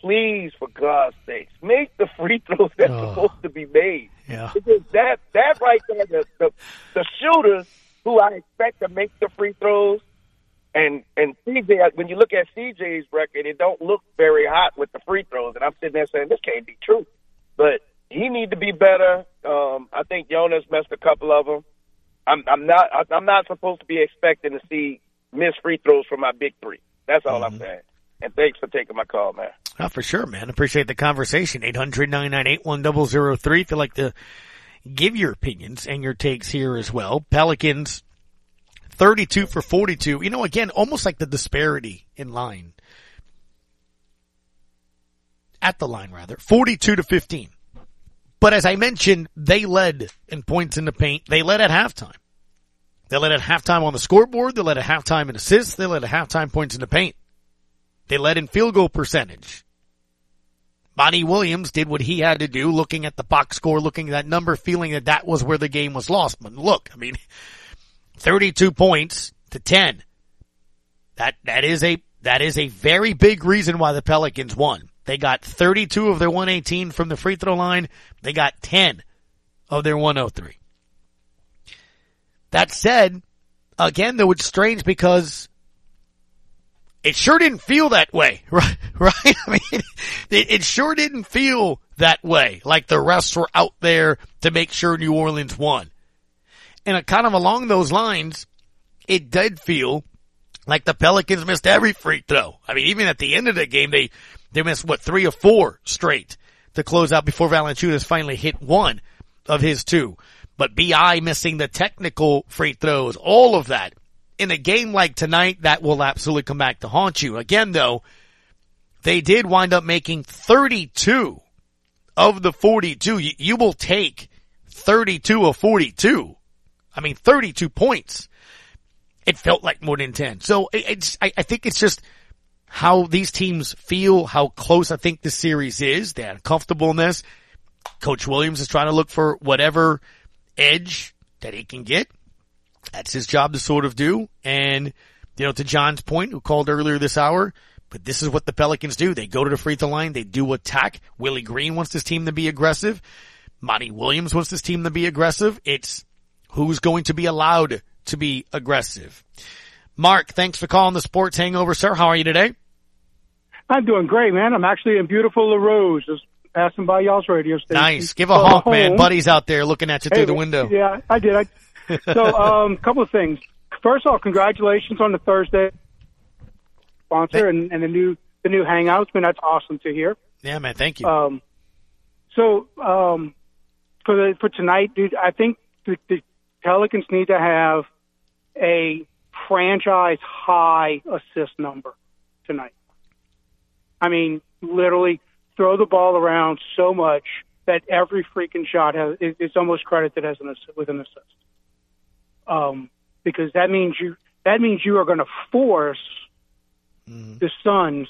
please, for God's sakes, make the free throws that's Oh. supposed to be made. Yeah. Because that that right there, the, the the shooters who I expect to make the free throws, and and CJ, when you look at CJ's record, it don't look very hot with the free throws, and I'm sitting there saying this can't be true. But he need to be better. Um, I think Jonas missed a couple of them. I'm I'm not I'm not supposed to be expecting to see missed free throws from my big three. That's all I'm saying. And thanks for taking my call, man. Oh, for sure, man. Appreciate the conversation. 800-998-1003 if you'd like to give your opinions and your takes here as well. Pelicans, 32 for 42. You know, again, almost like the disparity in line. At the line, rather. 42 to 15. But as I mentioned, they led in points in the paint. They led at halftime. They led at halftime on the scoreboard. They led at halftime in assists. They led at halftime points in the paint. They led in field goal percentage. Monty Williams did what he had to do, looking at the box score, looking at that number, feeling that that was where the game was lost. But look, I mean, [LAUGHS] 32 points to 10. That, that is a, that is a very big reason why the Pelicans won. They got 32 of their 118 from the free throw line. They got 10 of their 103. That said, again, though, it's strange because it sure didn't feel that way, [LAUGHS] right? Right? I mean, it, sure didn't feel that way. Like the refs were out there to make sure New Orleans won. And kind of along those lines, it did feel like the Pelicans missed every free throw. I mean, even at the end of the game, they, they missed what, three or four straight to close out before Valanciunas finally hit one of his two. But BI missing the technical free throws, all of that. In a game like tonight, that will absolutely come back to haunt you. Again though, they did wind up making 32 of the 42. You, will take 32 of 42. I mean, 32 points. It felt like more than 10. So it, it's, I think it's just how these teams feel, how close I think the series is. They're uncomfortable in this. Coach Williams is trying to look for whatever edge that he can get. That's his job to sort of do. And, you know, to John's point, who called earlier this hour, but this is what the Pelicans do. They go to the free throw line. They do attack. Willie Green wants this team to be aggressive. Monty Williams wants this team to be aggressive. It's who's going to be allowed to be aggressive. Mark, thanks for calling the Sports Hangover, sir. How are you today? I'm doing great, man. I'm actually in beautiful Larose, just passing by y'all's radio station. Nice. Give a So, honk, man. Buddy's out there looking at you Hey, through the window. Yeah, I did. I, so, [LAUGHS] um, couple of things. First of all, congratulations on the Thursday sponsor and, and the new the new Hangouts. Man, that's awesome to hear. Yeah, man. Thank you. Um, so um, for the for tonight, dude, I think the, the Pelicans need to have a franchise high assist number tonight. I mean, literally throw the ball around so much that every freaking shot has is, is almost credited as an assist, with an assist. Um, because that means you that means you are going to force the Suns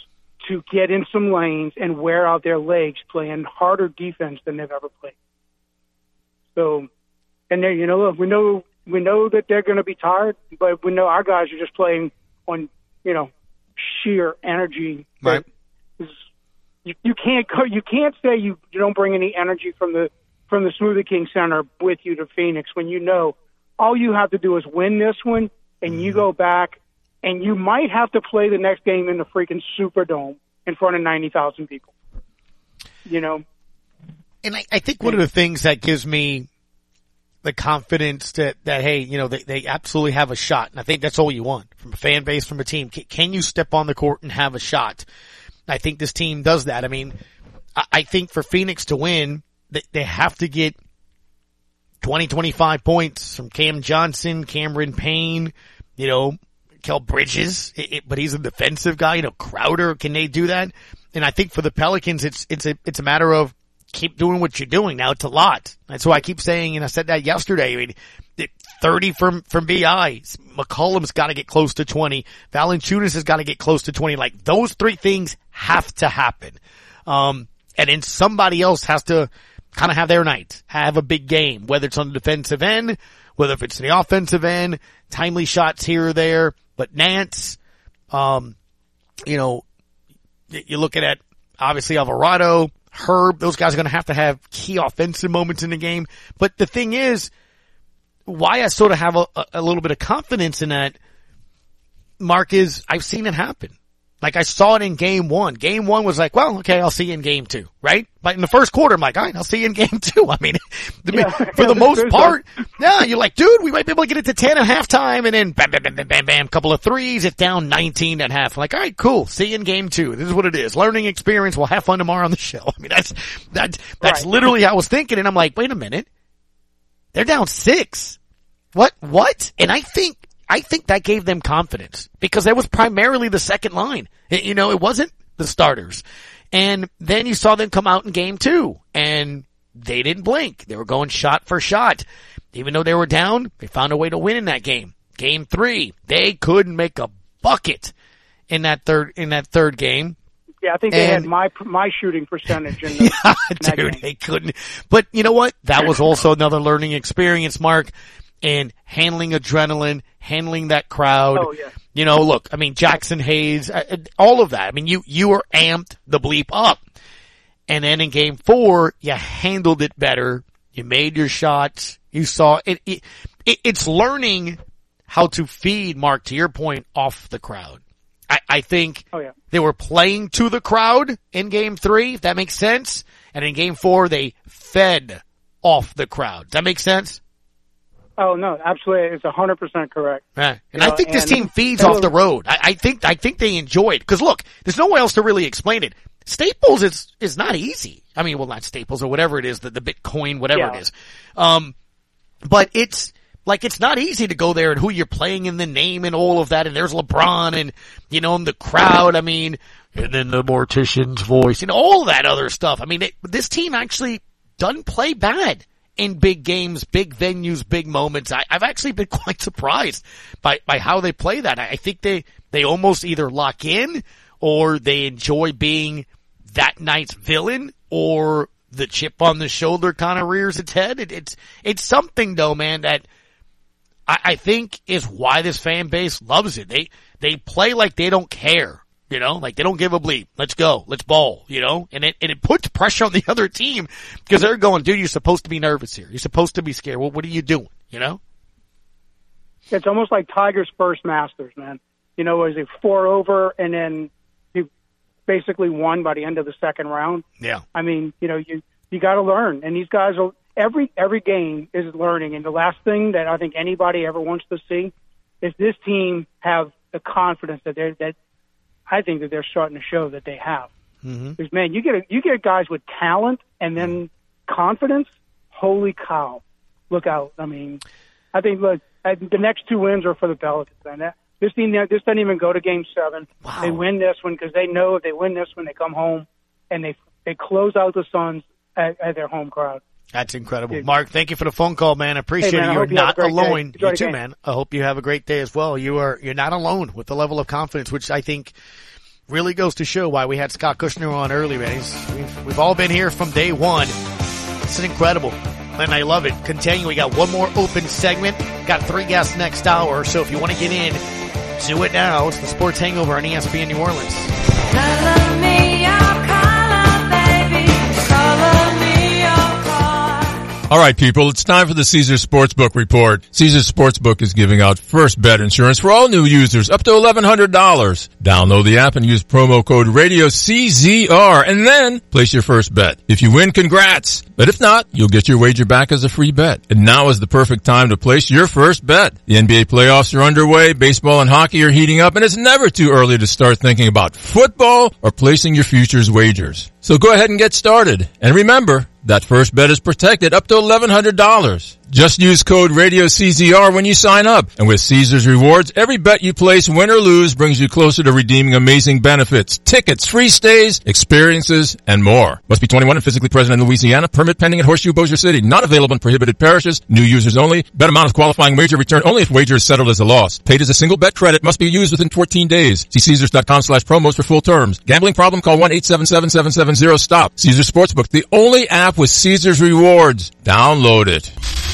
to get in some lanes and wear out their legs playing harder defense than they've ever played. So, and there, you know, look, we know we know that they're going to be tired, but we know our guys are just playing on, you know, sheer energy. Right. You, you can't go. You can't say you, you don't bring any energy from the from the Smoothie King Center with you to Phoenix when you know all you have to do is win this one, and you mm-hmm. go back, and you might have to play the next game in the freaking Superdome in front of ninety thousand people. You know, And I, I think one of the things that gives me the confidence that, that, hey, you know, they, they absolutely have a shot. And I think that's all you want from a fan base, from a team. Can, can you step on the court and have a shot? I think this team does that. I mean, I, think for Phoenix to win, they, they have to get 20, 25 points from Cam Johnson, Cameron Payne, you know, Kel Bridges, it, it- but he's a defensive guy, you know, Crowder, can they do that? And I think for the Pelicans, it's, it's a, it's a matter of keep doing what you're doing. Now it's a lot. That's why I keep saying, and I said that yesterday, I mean, 30 from, from BI. McCollum's got to get close to 20. Valanciunas has got to get close to 20. Like those three things have to happen. Um, and then somebody else has to kind of have their night, have a big game, whether it's on the defensive end, whether if it's the offensive end, timely shots here or there. But Nance, um, you know, you're looking at obviously Alvarado, Herb, those guys are going to have to have key offensive moments in the game. But the thing is, why I sort of have a, a little bit of confidence in that, Mark, is I've seen it happen. Like I saw it in game one. Game one was like, well, okay, I'll see you in game two, right? But in the first quarter, I'm like, all right, I'll see you in game [LAUGHS] two. [LAUGHS] I mean, yeah, for the most part, yeah, you're like, dude, we might be able to get it to 10 at halftime and then bam, bam, bam, bam, bam, bam, couple of threes. It's down 19 at half. I'm like, all right, cool. See you in game two. This is what it is. Learning experience. We'll have fun tomorrow on the [LAUGHS] show. I mean, that's, that, that's right. literally how I was thinking. And I'm like, wait a minute. They're down six. What? What? And I think I think that gave them confidence because that was primarily the second line. It, you know, it wasn't the starters. And then you saw them come out in game two and they didn't blink. They were going shot for shot. Even though they were down, they found a way to win in that game. Game three, they couldn't make a bucket in that third, in that third game. Yeah, I think they and, had my my shooting percentage. In, [LAUGHS] the, yeah, in dude, game. they couldn't. But you know what? That was also another learning experience, Mark and handling adrenaline, handling that crowd. Oh, yeah. You know, look, I mean, Jaxson Hayes, uh, uh, all of that. I mean, you, you were amped the bleep up. And then in game four, you handled it better. You made your shots. You saw it, it, it it's learning how to feed, Mark, to your point, off the crowd. I, I think oh, yeah. they were playing to the crowd in game three, if that makes sense. And in game four, they fed off the crowd. Does that make sense? Oh no, absolutely, it's hundred percent correct. Right. And you I think this team feeds off the road. I, I think I think they enjoy it because look, there's no way else to really explain it. Staples is is not easy. I mean, well, not Staples or whatever it is, the the Bitcoin, whatever yeah. it is. Um, but it's like it's not easy to go there and who you're playing in the name and all of that. And there's LeBron and you know and the crowd. I mean, and then the mortician's voice and all that other stuff. I mean, it, this team actually doesn't play bad in big games, big venues, big moments. I, have actually been [LAUGHS] quite surprised by, by how they play that. I, I think they, they almost either lock in or they enjoy being that night's villain or the chip on the shoulder kind of rears its head. It, it's, it's something though, man, that I, I think is why this fan base loves it. They, they play like they don't care. You know, like they don't give a bleep. Let's go. Let's ball, you know? And it, and it puts pressure on the [LAUGHS] other team because they're going, dude, you're supposed to be nervous here. You're supposed to be scared. Well, what are you doing? You know? It's almost like Tiger's first Masters, man. You know, was it four over and then he basically won by the end of the second round? Yeah. I mean, you know, you, you got to learn. And these guys are, every, every game is learning. And the last thing that I think anybody ever wants to see is this team have the confidence that they're, that I think that they're starting to show that they have. Mm-hmm. Because man, you get a, you get guys with talent and then confidence. Holy cow! Look out! I mean, I think look, I, the next two wins are for the Pelicans. And that, this team, this doesn't even go to Game Seven. Wow. They win this one because they know if they win this one, they come home and they they close out the Suns at, at their home crowd. That's incredible. Mark, thank you for the phone call, man. I appreciate hey, man, it. You're you not alone. You too, man. I hope you have a great day as well. You are, you're not alone with the level of confidence, which I think really goes to show why we had Scott Kushner on early, man. We've, we've all been here from day one. It's incredible. And I love it. Continue. We got one more open segment. Got three guests next hour. So if you want to get in, do it now. It's the Sports Hangover on ESPN New Orleans. All right, people, it's time for the Caesars Sportsbook report. Caesars Sportsbook is giving out first bet insurance for all new users up to $1,100. Download the app and use promo code radio CZR and then place your first bet. If you win, congrats. But if not, you'll get your wager back as a free bet. And now is the perfect time to place your first bet. The NBA playoffs are underway, baseball and hockey are heating up, and it's never too early to start thinking about football or placing your futures wagers. So go ahead and get started. And remember, that first bet is protected up to $1,100. Just use code RadioCZR when you sign up. And with Caesars Rewards, every bet you place, win or lose, brings you closer to redeeming amazing benefits, tickets, free stays, experiences, and more. Must be 21 and physically present in Louisiana. Permit pending at Horseshoe Bossier City. Not available in prohibited parishes. New users only. Bet amount of qualifying wager return only if wager is settled as a loss. Paid as a single bet credit must be used within 14 days. See Caesars.com slash promos for full terms. Gambling problem? Call 1-877-770-STOP. Caesars Sportsbook, the only app with Caesars Rewards. Download it.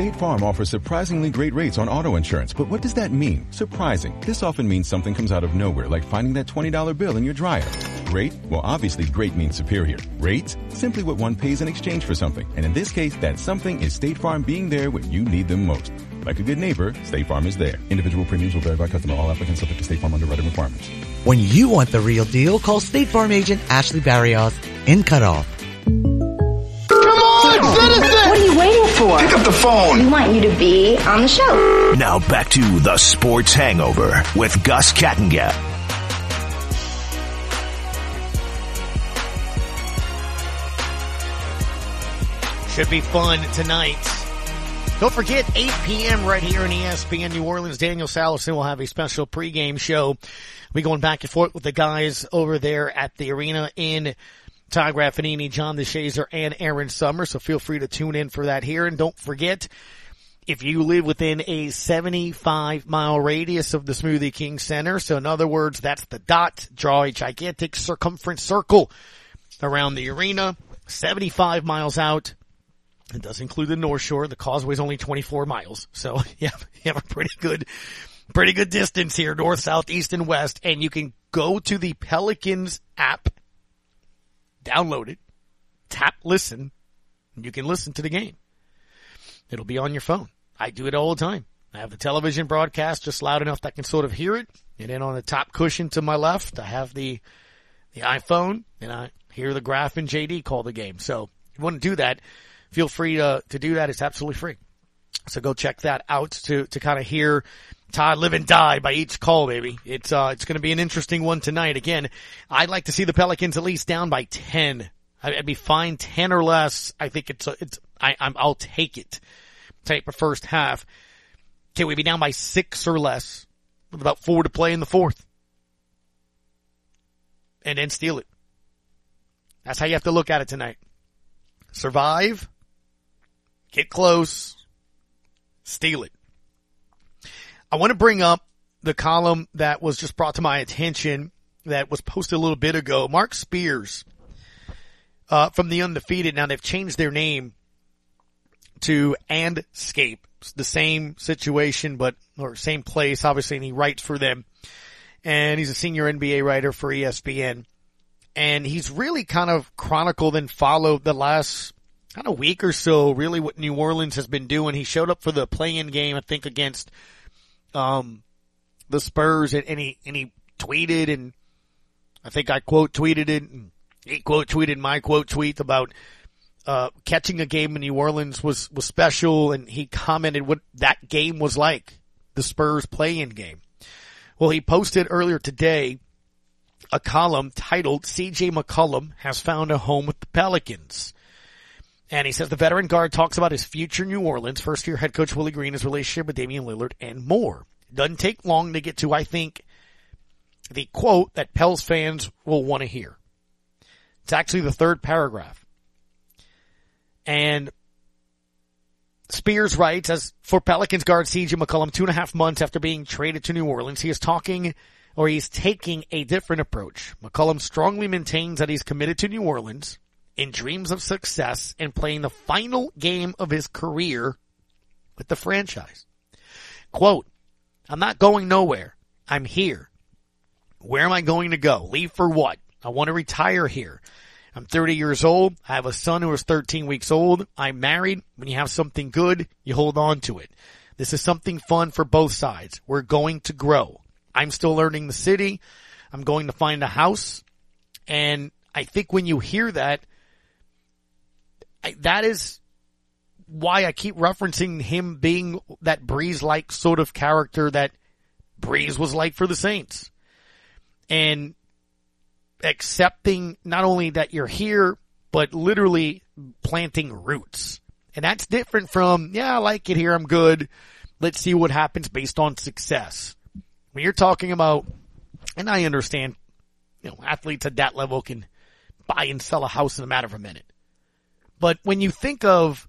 State Farm offers surprisingly great rates on auto insurance, but what does that mean? Surprising. This often means something comes out of nowhere, like finding that $20 bill in your dryer. Great? Well, obviously great means superior. Rates? Simply what one pays in exchange for something. And in this case, that something is State Farm being there when you need them most. Like a good neighbor, State Farm is there. Individual premiums will vary by customer. All applicants subject to State Farm underwriting requirements. When you want the real deal, call State Farm agent Ashley Barrios in Cut Off. Come on, citizen! What are you waiting for? Pick up the phone. We want you to be on the show. Now back to the Sports Hangover with Gus Kattengell. Should be fun tonight. Don't forget, 8 p.m. right here in ESPN New Orleans. Daniel Sallerson will have a special pregame show. We going back and forth with the guys over there at the arena in Todd Graffagnini, John DeShazier, and Aaron Summer. So feel free to tune in for that here. And don't forget, if you live within a 75 mile radius of the Smoothie King Center, so in other words, that's the dot, draw a gigantic circumference circle around the arena, 75 miles out. It does include the North Shore. The causeway is only 24 miles. So [LAUGHS] yeah, you have a pretty good, pretty good distance here, north, south, east, and west. And you can go to the Pelicans app, download it, tap listen, and you can listen to the game. It'll be on your phone. I do it all the time. I have the television broadcast just loud enough that I can sort of hear it. And then on the top cushion to my left, I have the, the iPhone and I hear the Graf and JD call the game. So if you want to do that, feel free to, to do that. It's absolutely free. So go check that out to, to kind of hear Todd live and die by each call, baby. It's, uh, it's going to be an interesting one tonight. Again, I'd like to see the Pelicans at least down by 10. I'd be fine 10 or less. I think it's, a, it's, I, I'm, I'll take it. Take the first half. Can we be down by six or less with about four to play in the fourth? And then steal it. That's how you have to look at it tonight. Survive get close, steal it. I want to bring up the column that was just brought to my attention that was posted a little bit ago. Marc Spears, uh, from the undefeated. Now they've changed their name to Andscape. It's the same situation, but, or same place, obviously, and he writes for them. And he's a senior NBA writer for ESPN. And he's really kind of chronicled and followed the last kind of week or so, really what New Orleans has been doing. He showed up for the play-in game, I think, against um, the Spurs, and, and he and he tweeted, and I think I quote tweeted it, and he quote tweeted my quote tweet about uh, catching a game in New Orleans was was special, and he commented what that game was like, the Spurs play-in game. Well, he posted earlier today a column titled "C.J. McCollum has found a home with the Pelicans." And he says the veteran guard talks about his future New Orleans, first year head coach Willie Green, his relationship with Damian Lillard, and more. Doesn't take long to get to, I think, the quote that Pels fans will want to hear. It's actually the third paragraph. And Spears writes, as for Pelicans guard CJ McCollum, two and a half months after being traded to New Orleans, he is talking or he's taking a different approach. McCollum strongly maintains that he's committed to New Orleans in dreams of success and playing the final game of his career with the franchise. Quote, I'm not going nowhere. I'm here. Where am I going to go? Leave for what? I want to retire here. I'm 30 years old. I have a son who is 13 weeks old. I'm married. When you have something good, you hold on to it. This is something fun for both sides. We're going to grow. I'm still learning the city. I'm going to find a house. And I think when you hear that, I, that is why I keep referencing him being that Brees like sort of character that Brees was like for the Saints. And accepting not only that you're here, but literally planting roots. And that's different from, yeah, I like it here. I'm good. Let's see what happens based on success. when you're talking about, and I understand, you know, athletes at that level can buy and sell a house in a matter of a minute. But when you think of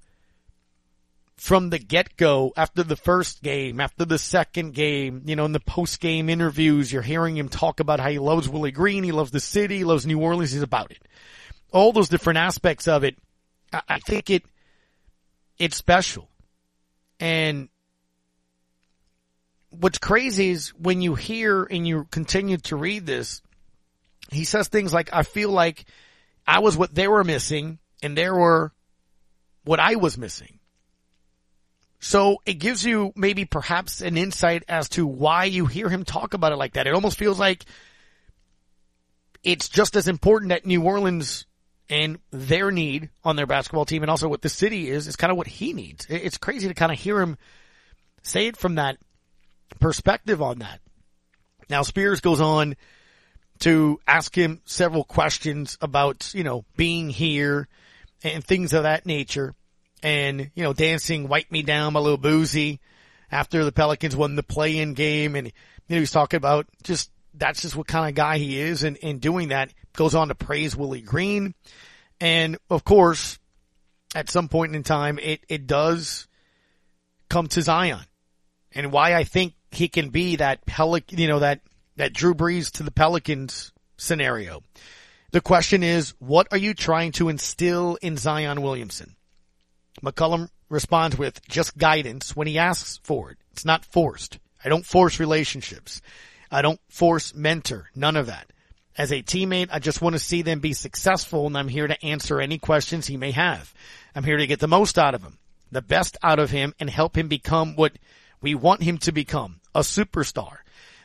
from the get go, after the first game, after the second game, you know, in the post game interviews, you're hearing him talk about how he loves Willie Green, he loves the city, he loves New Orleans, he's about it. All those different aspects of it, I, I think it, it's special. And what's crazy is when you hear and you continue to read this, he says things like, I feel like I was what they were missing and there were what I was missing. So it gives you maybe perhaps an insight as to why you hear him talk about it like that. It almost feels like it's just as important that New Orleans and their need on their basketball team and also what the city is, is kind of what he needs. It's crazy to kind of hear him say it from that perspective on that. Now Spears goes on to ask him several questions about, you know, being here and things of that nature and, you know, dancing Wipe Me Down, My Little Boozy after the Pelicans won the play in game. And, you know, he's talking about just, that's just what kind of guy he is. And, and doing that goes on to praise Willie Green. And of course, at some point in time, it, it does come to Zion and why I think he can be that Pelican, you know, that, that Drew Brees to the Pelicans scenario. The question is, what are you trying to instill in Zion Williamson? McCollum responds with just guidance when he asks for it. It's not forced. I don't force relationships. I don't force mentor. None of that. As a teammate, I just want to see them be successful and I'm here to answer any questions he may have. I'm here to get the most out of him, the best out of him and help him become what we want him to become, a superstar.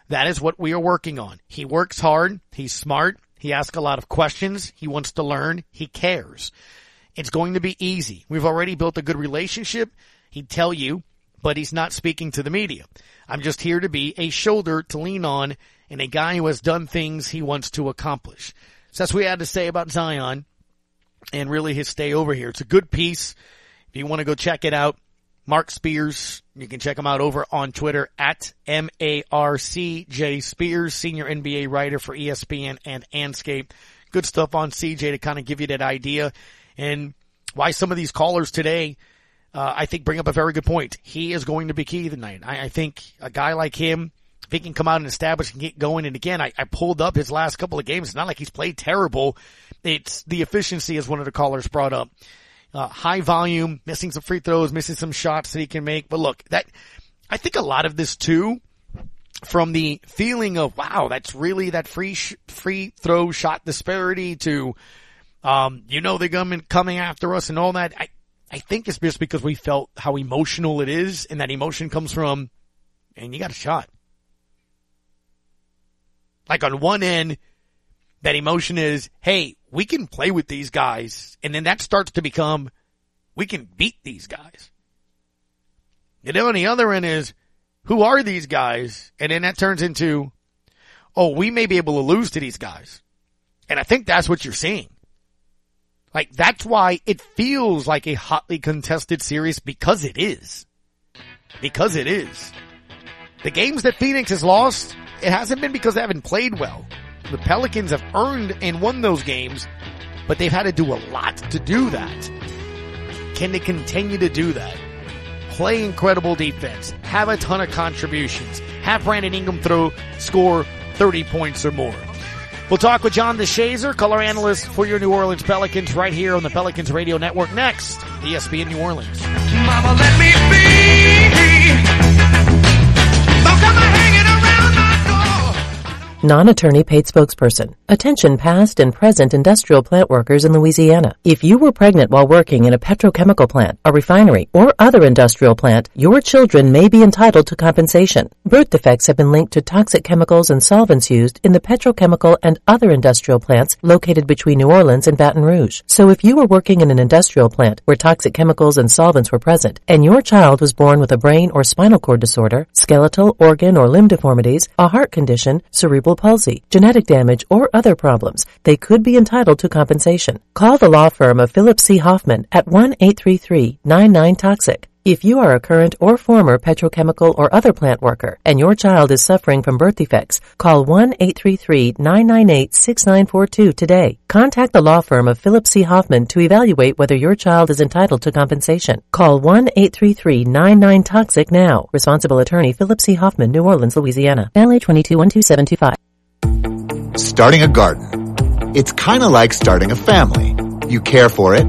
That is what we are working on. He works hard. He's smart. He asks a lot of questions. He wants to learn. He cares. It's going to be easy. We've already built a good relationship. He'd tell you, but he's not speaking to the media. I'm just here to be a shoulder to lean on and a guy who has done things he wants to accomplish. So that's what we had to say about Zion and really his stay over here. It's a good piece. If you want to go check it out, Marc Spears, you can check him out over on Twitter at M-A-R-C-J Spears, senior NBA writer for ESPN and Andscape. Good stuff on CJ to kind of give you that idea and why some of these callers today, uh, I think bring up a very good point. He is going to be key tonight. I, I think a guy like him, if he can come out and establish and get going, and again, I, I pulled up his last couple of games. It's not like he's played terrible. It's the efficiency, as one of the callers brought up. Uh, high volume, missing some free throws, missing some shots that he can make. But look, that, I think a lot of this too, from the feeling of, wow, that's really that free, sh- free throw shot disparity to, um, you know they're coming coming after us and all that. I I think it's just because we felt how emotional it is, and that emotion comes from, and you got a shot. Like on one end, that emotion is, hey, we can play with these guys, and then that starts to become, we can beat these guys. And then on the other end is, who are these guys? And then that turns into, oh, we may be able to lose to these guys. And I think that's what you're seeing. Like that's why it feels like a hotly contested series because it is. Because it is. The games that Phoenix has lost, it hasn't been because they haven't played well. The Pelicans have earned and won those games, but they've had to do a lot to do that. Can they continue to do that? Play incredible defense, have a ton of contributions, have Brandon Ingram throw, score 30 points or more. We'll talk with John DeShazier, color analyst for your New Orleans Pelicans, right here on the Pelicans Radio Network. Next, ESPN New Orleans. Mama. Non-attorney paid spokesperson. Attention past and present industrial plant workers in Louisiana. If you were pregnant while working in a petrochemical plant, a refinery, or other industrial plant, your children may be entitled to compensation. Birth defects have been linked to toxic chemicals and solvents used in the petrochemical and other industrial plants located between New Orleans and Baton Rouge. So if you were working in an industrial plant where toxic chemicals and solvents were present, and your child was born with a brain or spinal cord disorder, skeletal, organ, or limb deformities, a heart condition, cerebral palsy, genetic damage, or other problems, they could be entitled to compensation. Call the law firm of Philip C. Hoffman at 1-833-99-TOXIC. If you are a current or former petrochemical or other plant worker and your child is suffering from birth defects, call 1-833-998-6942 today. Contact the law firm of Philip C. Hoffman to evaluate whether your child is entitled to compensation. Call 1-833-99-TOXIC now. Responsible attorney Philip C. Hoffman, New Orleans, Louisiana. Family 221275. Starting a garden. It's kind of like starting a family. You care for it